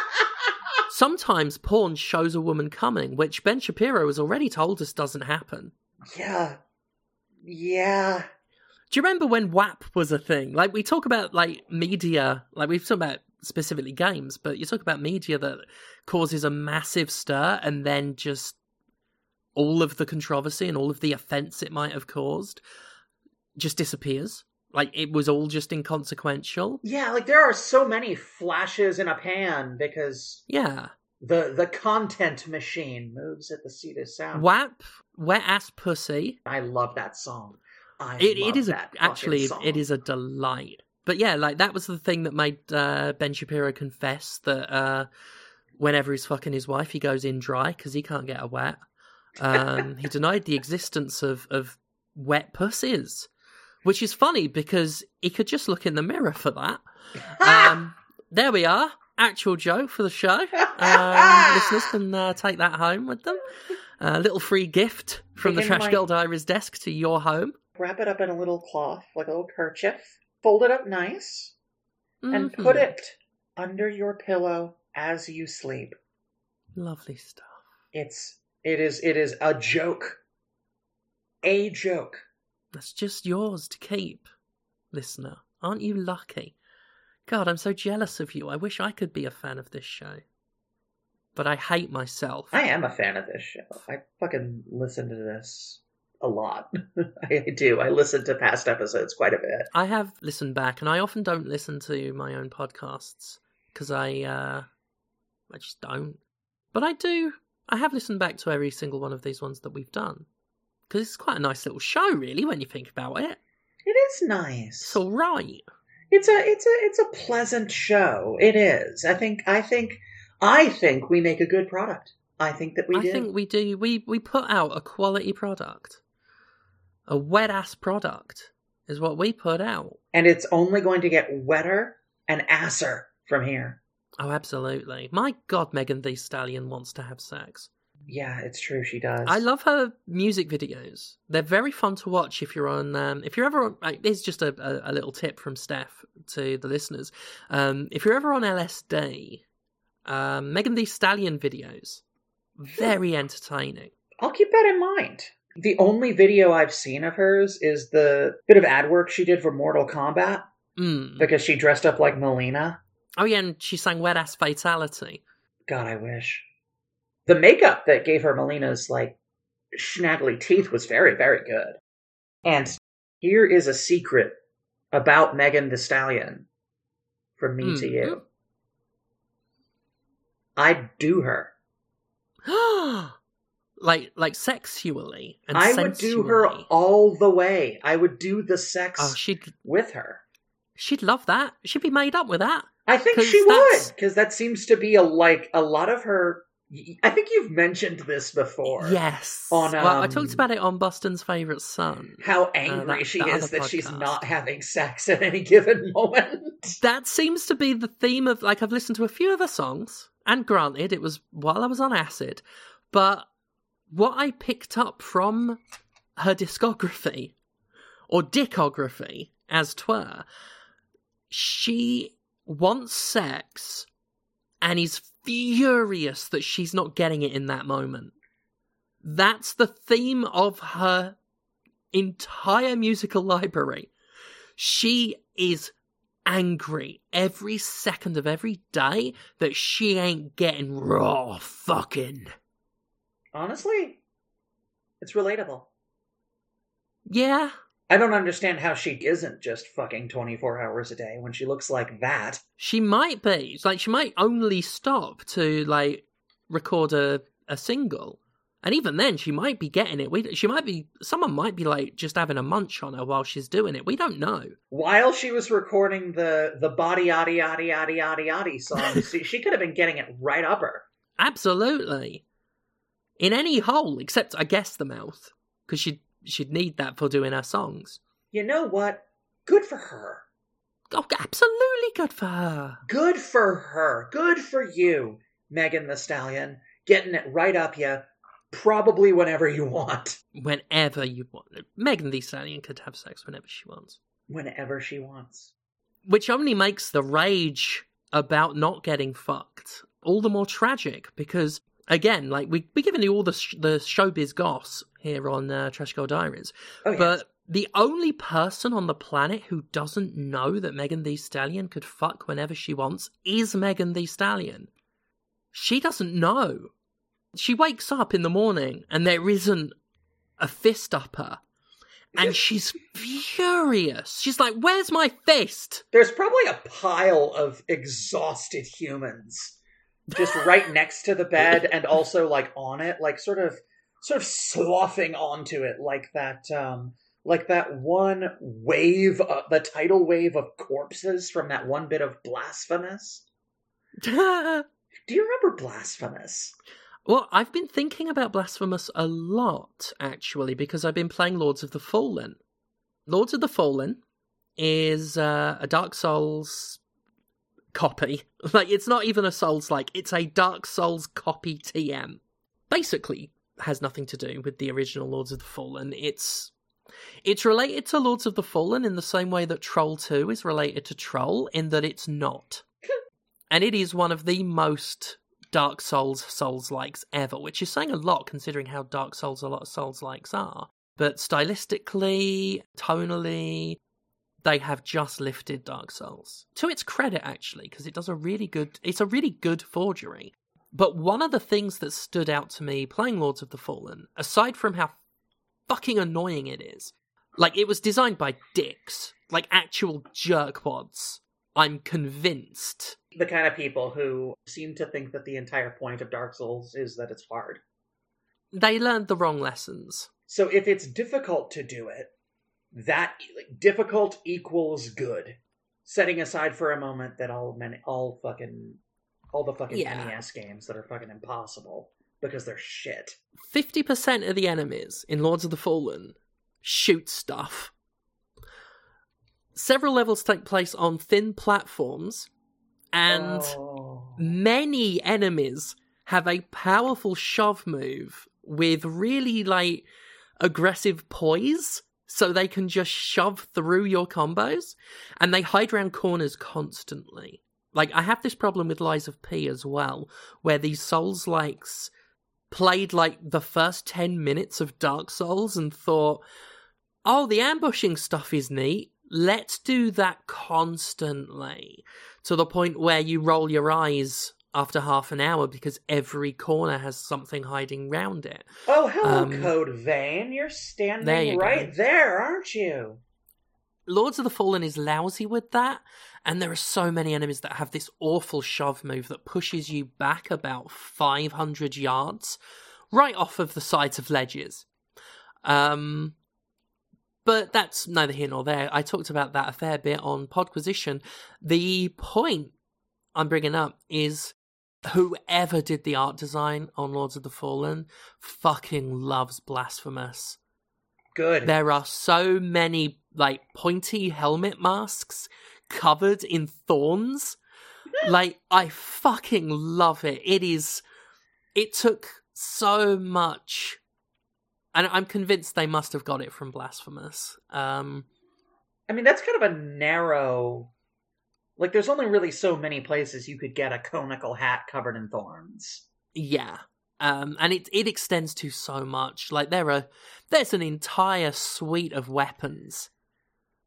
Sometimes porn shows a woman coming, which Ben Shapiro has already told us doesn't happen. yeah. Yeah. Do you remember when WAP was a thing? Like we talk about like media, like we've talked about specifically games, but you talk about media that causes a massive stir and then just all of the controversy and all of the offense it might have caused just disappears. Like it was all just inconsequential. Yeah, like there are so many flashes in a pan because Yeah. The the content machine moves at the speed of sound. WAP, wet ass pussy. I love that song. I It, it is a, actually song. it is a delight. But yeah, like that was the thing that made uh, Ben Shapiro confess that uh, whenever he's fucking his wife, he goes in dry because he can't get a wet. Um, he denied the existence of of wet pussies, which is funny because he could just look in the mirror for that. Um, there we are, actual joke for the show. Um, listeners can uh, take that home with them. A little free gift from the Trash my- Girl Diaries desk to your home. Wrap it up in a little cloth, like a little kerchief. Fold it up nice, and Mhm. put it under your pillow as you sleep. Lovely stuff. It's it is it is a joke. A joke. That's just yours to keep, listener. Aren't you lucky? God, I'm so jealous of you. I wish I could be a fan of this show. But I hate myself. I am a fan of this show. I fucking listen to this a lot. I do. I listen to past episodes quite a bit. I have listened back, and I often don't listen to my own podcasts because I, uh, I just don't. But I do. I have listened back to every single one of these ones that we've done because it's quite a nice little show, really, when you think about it. It is nice. It's all right. It's a it's a it's a pleasant show. It is. I think I think I think we make a good product. I think that we I do. think we do. We we put out a quality product, a wet ass product is what we put out. and it's only going to get wetter and asser from here. Oh, absolutely. My God, Megan Thee Stallion wants to have sex. Yeah, it's true. She does. I love her music videos. They're very fun to watch if you're on. Um, if you're ever on, like, it's just a, a, a little tip from Steph to the listeners. Um, if you're ever on LSD, um, Megan Thee Stallion videos, very entertaining. I'll keep that in mind. The only video I've seen of hers is the bit of ad work she did for Mortal Kombat Mm. because she dressed up like Mileena. Oh yeah, and she sang "Wet Ass Fatality." God, I wish. The makeup that gave her Mileena's like schnaggly teeth was very, very good. And here is a secret about Megan Thee Stallion from me to Mm. you. I'd do her. like like sexually and I would do her all the way. I would do the sex Oh, she'd with her. she'd love that. She'd be made up with that. I think she would because that seems to be a like a lot of her. I think you've mentioned this before. Yes. On, well, I um, talked about it on Boston's favorite son. How angry that- she that is that she's not having sex at any given moment. That seems to be the theme of like I've listened to a few of her songs, and granted, it was while I was on acid, but what I picked up from her discography or dicography, as twere, she wants sex and is furious that she's not getting it in that moment. That's the theme of her entire musical library. She is angry every second of every day that she ain't getting raw fucking. Honestly, it's relatable. Yeah, I don't understand how she isn't just fucking 24 hours a day when she looks like that. she might be. It's Like she might only stop to like record a, a single. And even then, she might be getting it. We, she might be. Someone might be like just having a munch on her while she's doing it. We don't know. While she was recording the the body yaddy yaddy yaddy yaddy yaddy song, she, she could have been getting it right up her. Absolutely. In any hole except, I guess, the mouth, because she'd she'd need that for doing her songs. You know what? Good for her. Oh, absolutely good for her. Good for her. Good for you, Megan Thee Stallion. Getting it right up you, probably whenever you want. Whenever you want. Megan Thee Stallion could have sex whenever she wants. Whenever she wants. Which only makes the rage about not getting fucked all the more tragic because, again, like, we, we're giving you all the, sh- the showbiz goss here on uh, Trash Girl Diaries. Oh, yeah. But the only person on the planet who doesn't know that Megan Thee Stallion could fuck whenever she wants is Megan Thee Stallion. She doesn't know. She wakes up in the morning and there isn't a fist up her. And she's furious. She's like, Where's my fist? There's probably a pile of exhausted humans just right next to the bed and also like on it, like sort of sort of sloughing onto it like that um like that one wave uh, the tidal wave of corpses from that one bit of blasphemous. Do you remember blasphemous? Well, I've been thinking about Blasphemous a lot, actually, because I've been playing Lords of the Fallen. Lords of the Fallen is uh, a Dark Souls copy. Like, it's not even a Souls like, it's a Dark Souls copy TM. Basically, has nothing to do with the original Lords of the Fallen. It's it's related to Lords of the Fallen in the same way that Troll 2 is related to Troll, in that it's not. and it is one of the most Dark Souls Souls likes ever, which is saying a lot considering how Dark Souls a lot of Souls likes are. But stylistically, tonally, they have just lifted Dark Souls. To its credit, actually, because it does a really good it's a really good forgery. But one of the things that stood out to me playing Lords of the Fallen, aside from how fucking annoying it is, like it was designed by dicks, like actual jerkwads. I'm convinced. The kind of people who seem to think that the entire point of Dark Souls is that it's hard. They learned the wrong lessons. So if it's difficult to do it, that like, difficult equals good. Setting aside for a moment that all men, all fucking all the fucking Yeah. NES games that are fucking impossible because they're shit. 50% of the enemies in Lords of the Fallen shoot stuff. Several levels take place on thin platforms, and Oh. many enemies have a powerful shove move with really like aggressive poise so they can just shove through your combos and they hide around corners constantly. Like i have this problem with lies of p as well where these souls likes played like the first 10 minutes of dark souls and thought oh the ambushing stuff is neat. Let's do that constantly. To the point where you roll your eyes after half an hour because every corner has something hiding round it. Oh, hello, Um, Code Vein. You're standing there you right go. there, aren't you? Lords of the Fallen is lousy with that, and there are so many enemies that have this awful shove move that pushes you back about 500 yards, right off of the sides of ledges. Um, but that's neither here nor there. I talked about that a fair bit on Podquisition. The point I'm bringing up is whoever did the art design on Lords of the Fallen fucking loves Blasphemous. Good. There are so many like pointy helmet masks covered in thorns. like I fucking love it. It is it took so much and I'm convinced they must have got it from Blasphemous. Um I mean, that's kind of a narrow. Like, there's only really so many places you could get a conical hat covered in thorns. yeah. Um and it it extends to so much. Like there are there's an entire suite of weapons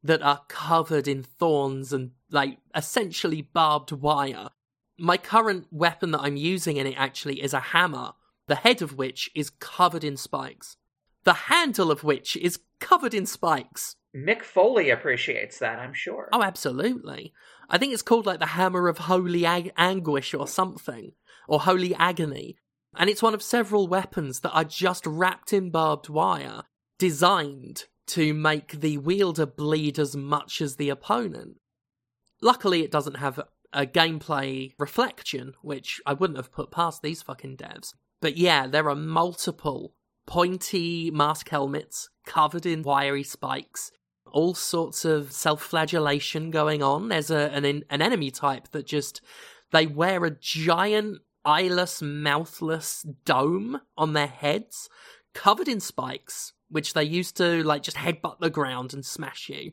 that are covered in thorns and like essentially barbed wire. My current weapon that I'm using in it actually is a hammer, the head of which is covered in spikes. The handle of which is covered in spikes. Mick Foley appreciates that, I'm sure. Oh, absolutely. I think it's called like the Hammer of Holy Ag- Anguish or something, or Holy Agony. And it's one of several weapons that are just wrapped in barbed wire, designed to make the wielder bleed as much as the opponent. Luckily, it doesn't have a gameplay reflection, which I wouldn't have put past these fucking devs. But yeah, there are multiple pointy mask helmets covered in wiry spikes all sorts of self-flagellation going on. There's a an an enemy type that just they wear a giant eyeless, mouthless dome on their heads, covered in spikes, which they use to like just headbutt the ground and smash you.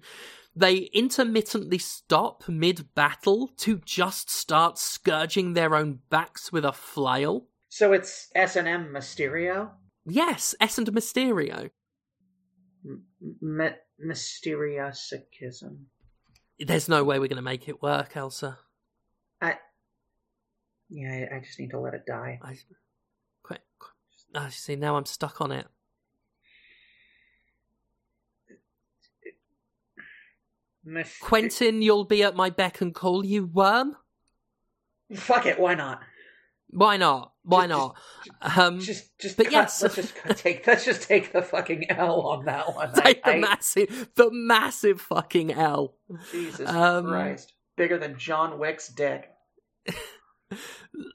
They intermittently stop mid-battle to just start scourging their own backs with a flail. So it's S&M Mysterio? Yes, S&M Mysterio. M- M- Mysteriosicism. There's no way we're going to make it work, Elsa. I. Yeah, I- just need to let it die. I quick. Oh, ah, see, now I'm stuck on it. Quentin, you'll be at my beck and call, you worm. Fuck it, why not? Why not? Why Just- not? Um, Just, just, but cut- yes. let's just take. Let's just take the fucking L on that one. take I- the I- massive, the massive fucking L. Jesus Um, Christ, bigger than John Wick's dick.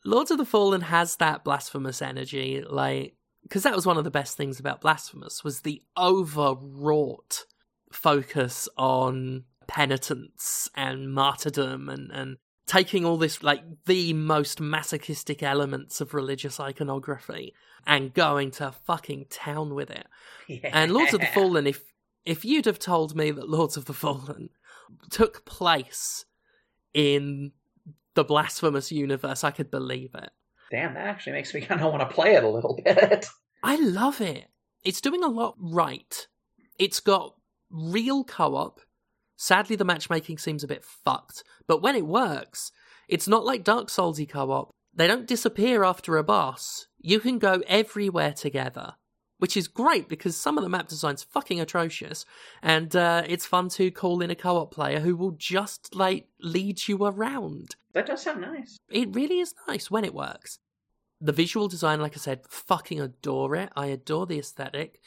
Lords of the Fallen has that blasphemous energy, like because that was one of the best things about Blasphemous was the overwrought focus on penitence and martyrdom and and taking all this like the most masochistic elements of religious iconography and going to fucking town with it. Yeah. And Lords of the Fallen, if if you'd have told me that Lords of the Fallen took place in the blasphemous universe, I could believe it. Damn, that actually makes me kind of want to play it a little bit. I love it. It's doing a lot right. It's got real co op. Sadly, the matchmaking seems a bit fucked, but when it works, it's not like Dark Soulsy co op. They don't disappear after a boss. You can go everywhere together, which is great because some of the map design's fucking atrocious, and uh, it's fun to call in a co op player who will just like lead you around. That does sound nice. It really is nice when it works. The visual design, like I said, fucking adore it. I adore the aesthetic.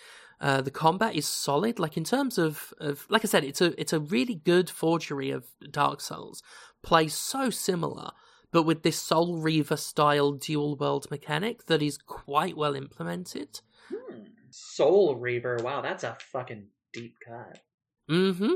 Uh, the combat is solid. Like in terms of, of like I said, it's a it's a really good forgery of Dark Souls. Plays so similar, but with this Soul Reaver style dual world mechanic that is quite well implemented. Hmm. Soul Reaver. Wow, that's a fucking deep cut. Mm-hmm.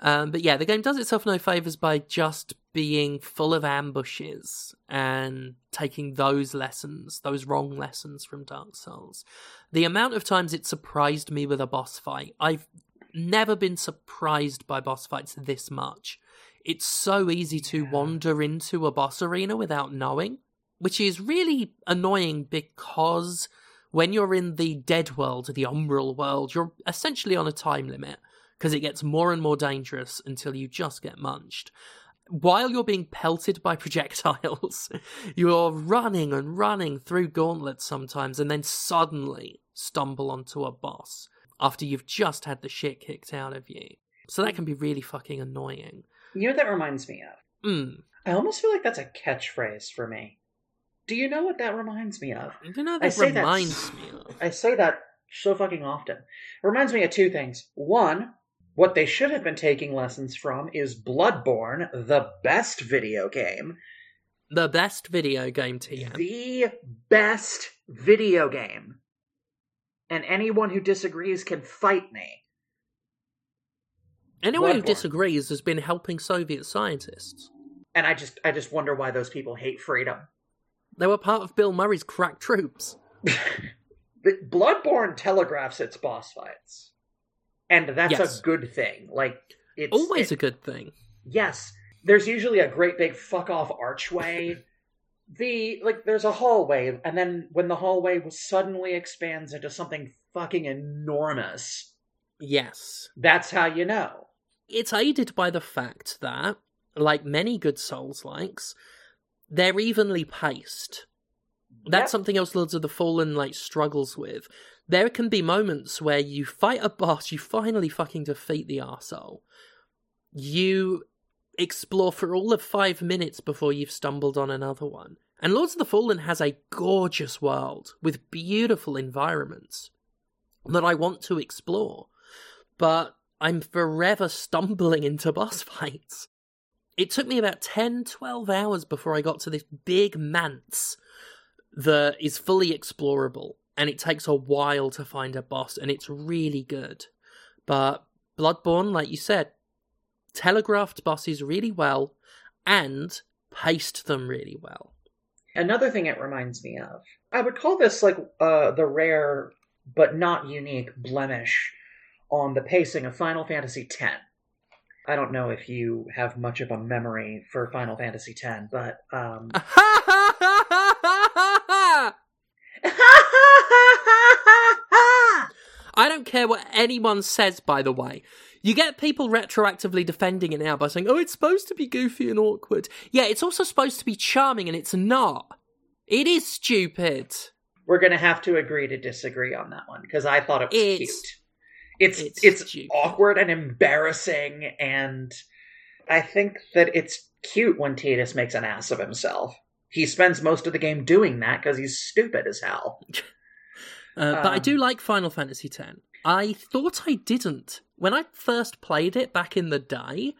Um, but yeah, the game does itself no favors by just being full of ambushes and taking those lessons, those wrong lessons from Dark Souls. The amount of times it surprised me with a boss fight, I've never been surprised by boss fights this much. It's so easy to wander into a boss arena without knowing, which is really annoying because when you're in the dead world, the umbral world, you're essentially on a time limit because it gets more and more dangerous until you just get munched. While you're being pelted by projectiles, you're running and running through gauntlets sometimes and then suddenly stumble onto a boss after you've just had the shit kicked out of you. So that can be really fucking annoying. You know what that reminds me of? Mm. I almost feel like that's a catchphrase for me. Do you know what that reminds me of? I don't know, I that say that reminds s- me of. I say that so fucking often. It reminds me of two things. One, what they should have been taking lessons from is Bloodborne, the best video game. The best video game TM. The best video game. And anyone who disagrees can fight me. Anyone who disagrees has been helping Soviet scientists. And I just I just wonder why those people hate freedom. They were part of Bill Murray's crack troops. Bloodborne telegraphs its boss fights. And that's Yes. a good thing. Like it's Always it- a good thing. Yes, there's usually a great big fuck off archway. the like there's a hallway, and then when the hallway suddenly expands into something fucking enormous, Yes. that's how you know. It's aided by the fact that, like many good Souls likes, they're evenly paced. That's Yep. something else Lords of the Fallen like struggles with. There can be moments where you fight a boss, you finally fucking defeat the arsehole. You explore for all of five minutes before you've stumbled on another one. And Lords of the Fallen has a gorgeous world with beautiful environments that I want to explore. But I'm forever stumbling into boss fights. It took me about 10, 12 hours before I got to this big manse that is fully explorable, and it takes a while to find a boss, and it's really good. But Bloodborne, like you said, telegraphed bosses really well and paced them really well. Another thing it reminds me of, I would call this like uh, the rare but not unique blemish on the pacing of Final Fantasy X. I don't know if you have much of a memory for Final Fantasy X, but um, I don't care what anyone says, by the way. You get people retroactively defending it now by saying, oh, it's supposed to be goofy and awkward. Yeah, it's also supposed to be charming, and it's not. It is stupid. We're gonna have to agree to disagree on that one because I thought it was It's- cute. It's it's it's, stupid. awkward and embarrassing, and I think that it's cute when Tidus makes an ass of himself. He spends most of the game doing that because he's stupid as hell. Uh, but I Um, do like Final Fantasy X. I thought I didn't. When I first played it back in the day,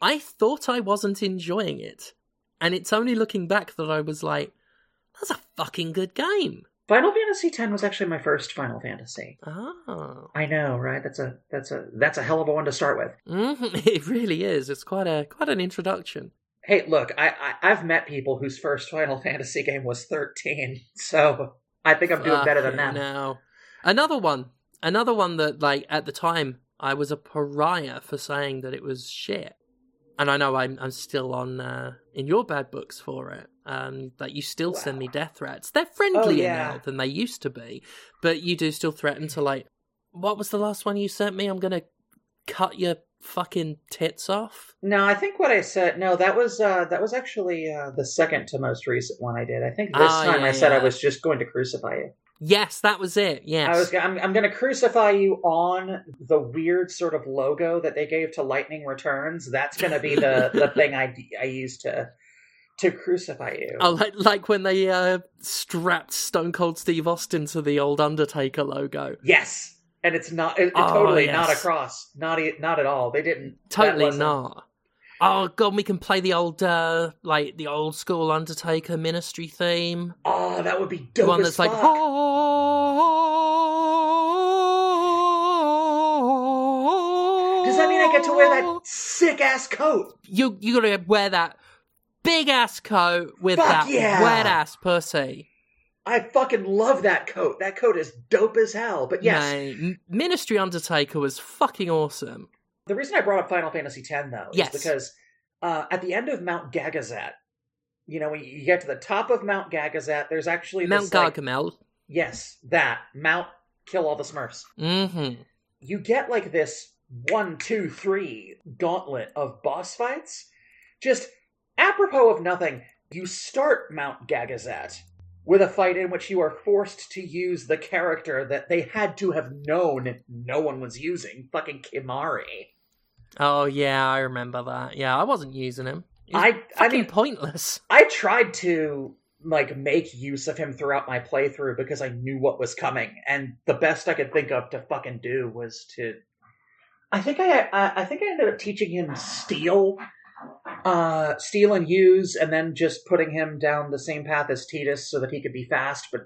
I thought I wasn't enjoying it. And it's only looking back that I was like, that's a fucking good game. Final Fantasy X was actually my first Final Fantasy. Oh. I know, right? That's a that's a that's a hell of a one to start with. hmm It really is. It's quite a quite an introduction. Hey, look, I, I I've met people whose first Final Fantasy game was thirteen, so I think I'm doing better than that. Now, another one, another one that like at the time I was a pariah for saying that it was shit, and I know I'm I'm still on uh, in your bad books for it. Um, that you still send me death threats. They're friendlier yeah. now than they used to be, but you do still threaten to like. What was the last one you sent me? I'm gonna cut your fucking tits off. No, I think what I said. No, that was uh, that was actually uh, the second to most recent one I did. I think this Ah, time yeah, I said I was just going to crucify you. Yes, that was it. Yes. I was. I'm, I'm going to crucify you on the weird sort of logo that they gave to Lightning Returns. That's going to be the the thing I I use to to crucify you. Oh, like like when they uh, strapped Stone Cold Steve Austin to the old Undertaker logo. Yes. And it's not it, Oh, totally not yes. across. Not not at all. They didn't Totally wasn't- Oh god, we can play the old, uh, like the old school Undertaker Ministry theme. Oh, that would be The one that's like, fuck. Does that mean I get to wear that sick ass coat? You you gotta wear that big ass coat with Fuck that yeah. wet ass pussy. I fucking love that coat. That coat is dope as hell. But yes, Mate, M- Ministry Undertaker was fucking awesome. the reason I brought up Final Fantasy X though Yes. is because uh, at the end of Mount Gagazet, you know, when you get to the top of Mount Gagazet, there's actually Mount this, like- Gargamel. yes, that Mount Kill All the Smurfs. Mm-hmm. you get like this one, two, three gauntlet of boss fights. Just apropos of nothing, you start Mount Gagazet with a fight in which you are forced to use the character that they had to have known no one was using, fucking Kimahri. Oh yeah, I remember that. Yeah, I wasn't using him. Was I I mean pointless. I tried to like make use of him throughout my playthrough because I knew what was coming, and the best I could think of to fucking do was to. I think I I, I think I ended up teaching him steal, uh, steal and use, and then just putting him down the same path as Tidus so that he could be fast. But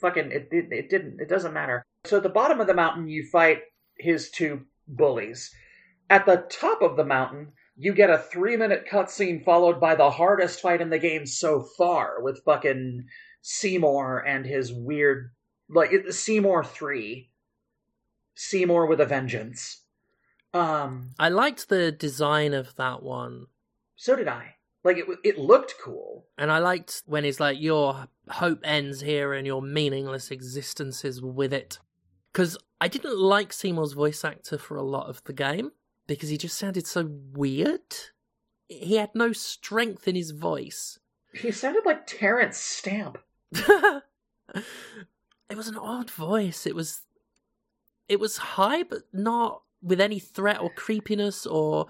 fucking it it, it didn't. It doesn't matter. So at the bottom of the mountain, you fight his two bullies. At the top of the mountain, you get a three minute cutscene followed by the hardest fight in the game so far with fucking Seymour and his weird like Seymour three. Seymour with a vengeance. Um I liked the design of that one. so did I. Like it it looked cool. And I liked when he's like, Your hope ends here and your meaningless existence is with it. Because I didn't like Seymour's voice actor for a lot of the game because he just sounded so weird. He had no strength in his voice. He sounded like Terrence Stamp. it was an odd voice. It was it was high but not with any threat or creepiness or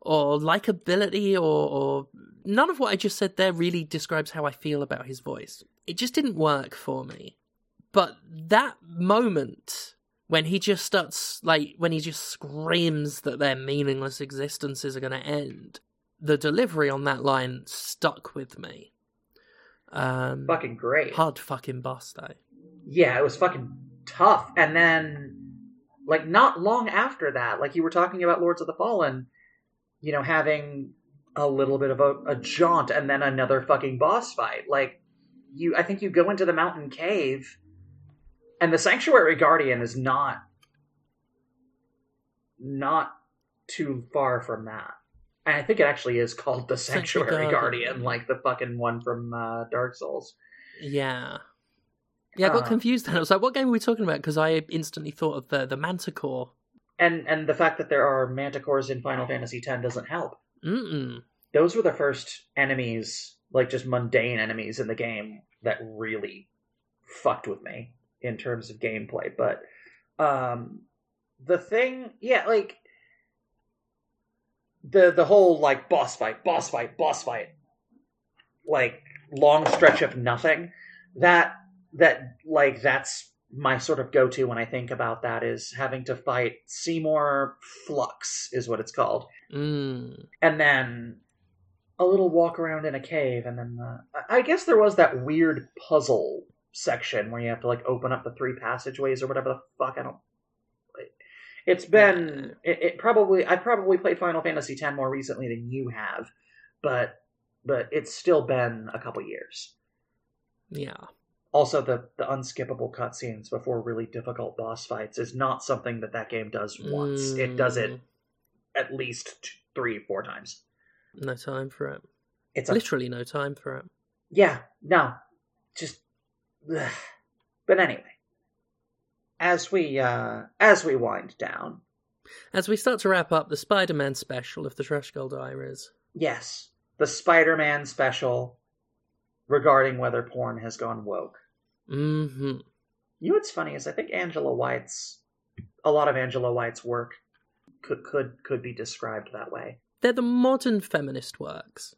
or likability or, or none of what I just said there really describes how I feel about his voice. It just didn't work for me. But that moment when he just starts like when he just screams that their meaningless existences are going to end, the delivery on that line stuck with me. Um, Fucking great. hard fucking though. Yeah, it was fucking tough. And then, like, not long after that, like you were talking about Lords of the Fallen, you know, having a little bit of a, a jaunt and then another fucking boss fight. Like, you, I think you go into the mountain cave, and the Sanctuary Guardian is not, not too far from that. And I think it actually is called the Sanctuary. Guardian, like the fucking one from uh, Dark Souls. Yeah. Yeah, I got Uh, confused then. I was like, what game are we talking about? Because I instantly thought of the, the Manticore. and and the fact that there are manticores in Final Fantasy X doesn't help. Mm-mm. Those were the first enemies, like just mundane enemies in the game, that really fucked with me in terms of gameplay. But um, the thing, yeah, like the the whole like boss fight, boss fight, boss fight, like long stretch of nothing. That that like that's my sort of go to when I think about that is having to fight Seymour Flux is what it's called, Mm. and then a little walk around in a cave, and then the, I I guess there was that weird puzzle section where you have to like open up the three passageways or whatever the fuck I don't. It's been it, it probably I probably played Final Fantasy X more recently than you have, but but it's still been a couple years. Yeah. Also, the the unskippable cutscenes before really difficult boss fights is not something that that game does once. It does it Mm. at least t- three, four times. No time for it. It's a Literally no time for it. yeah, no, just. ugh. But anyway, as we uh as we wind down, As we start to wrap up the Spider-Man special of the Trash Girl Diaries. yes, the Spider-Man special regarding whether porn has gone woke. Mm-hmm. You know what's funny is I think Angela White's a lot of Angela White's work could could could be described that way. They're the modern feminist works.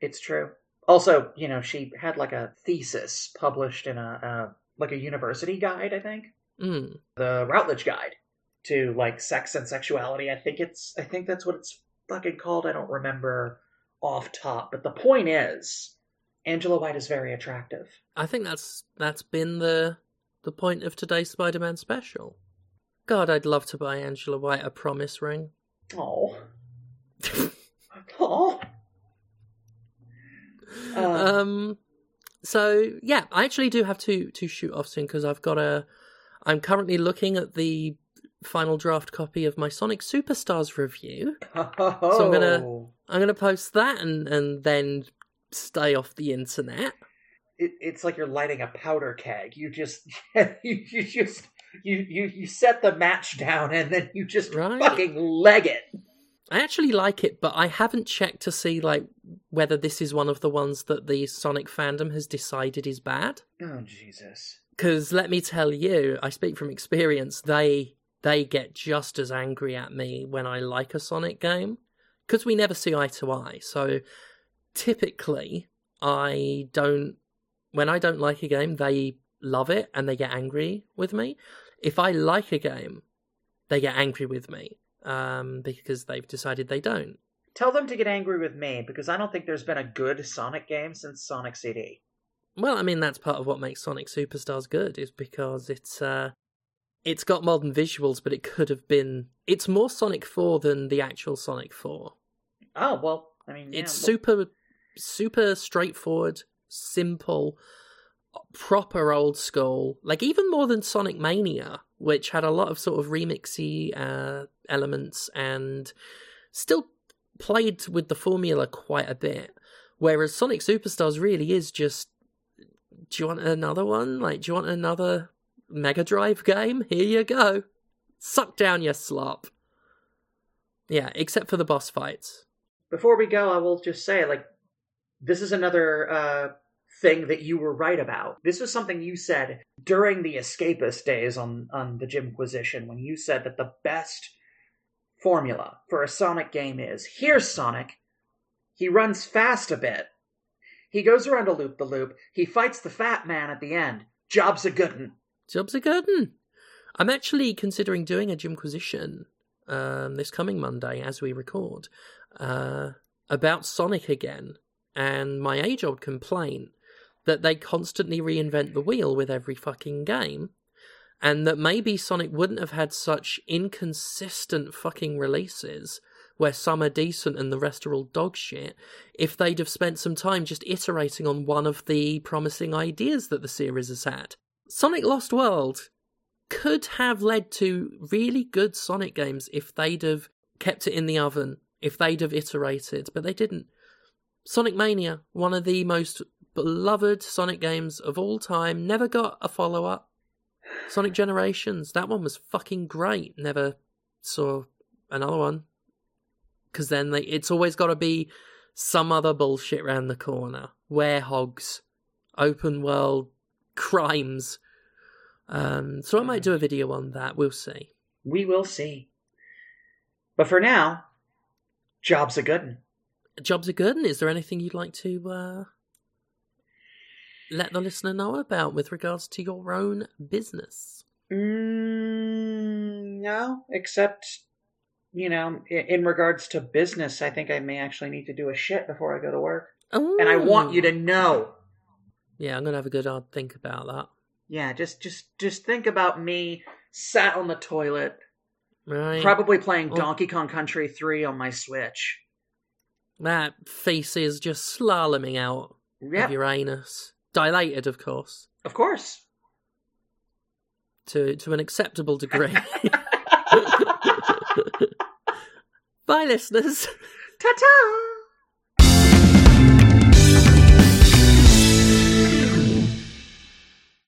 It's true. Also, you know, she had like a thesis published in a uh, like a university guide, I think. Mm. the Routledge Guide to like sex and sexuality. I think it's I think that's what it's fucking called. I don't remember off top, but the point is Angela White is very attractive. I think that's that's been the the point of today's Spider-Man special. God, I'd love to buy Angela White a promise ring. Oh. oh. Uh, um so yeah i actually do have to to shoot off soon because i've got a i'm currently looking at the final draft copy of my sonic superstars review Oh. so I'm gonna- i'm gonna post that and and then stay off the internet It, it's like you're lighting a powder keg. You just you, you just you, you you set the match down and then you just Right. fucking leg it. i actually like it but i haven't checked to see like whether this is one of the ones that the sonic fandom has decided is bad Oh Jesus. because let me tell you i speak from experience they they get just as angry at me when i like a sonic game because we never see eye to eye so typically i don't when i don't like a game they love it and they get angry with me if i like a game they get angry with me um, because they've decided they don't Tell them to get angry with me because I don't think there's been a good Sonic game since Sonic CD. Well, I mean that's part of what makes Sonic Superstars good is because it's uh it's got modern visuals, but it could have been it's more Sonic 4 than the actual Sonic 4. Oh well, I mean, It's yeah, super super straightforward, simple, proper old school. Like even more than Sonic Mania, which had a lot of sort of remixy uh elements and still played with the formula quite a bit. Whereas Sonic Superstars really is just do you want another one? Like, do you want another Mega Drive game? Here you go. Suck down your slop. Yeah, except for the boss fights. Before we go, I will just say, like, this is another uh, thing that you were right about. This was something you said during the escapist days on on the Jimquisition when you said that the best formula for a Sonic game is here's Sonic. He runs fast a bit. He goes around a loop the loop. He fights the fat man at the end. Job's a good un. Jobs a good. un. I'm actually considering doing a Jimquisition um, this coming Monday as we record uh, about Sonic again and my age old complaint that they constantly reinvent the wheel with every fucking game and that maybe Sonic wouldn't have had such inconsistent fucking releases where some are decent and the rest are all dog shit if they'd have spent some time just iterating on one of the promising ideas that the series has had. Sonic Lost World could have led to really good Sonic games if they'd have kept it in the oven, if they'd have iterated, but they didn't. Sonic Mania, one of the most beloved Sonic games of all time, never got a follow up. Sonic Generations, that one was fucking great. Never saw another one. Because then they, it's always got to be some other bullshit round the corner. Werehogs, open world crimes. Um, so I might do a video on that. We'll see. We will see. But for now, job's a good un. Jobs are good. And is there anything you'd like to uh, let the listener know about with regards to your own business? Mm, no, except, you know, in, regards to business, I think I may actually need to do a shit before I go to work. And I want you to know. Yeah, I'm gonna have a good hard think about that. Yeah, just just just think about me sat on the toilet, Right. probably playing. Donkey Kong Country 3 on my Switch. That feces just slaloming out Yep, of your anus. Dilated, of course. of course. To to an acceptable degree. Bye listeners. Ta-ta!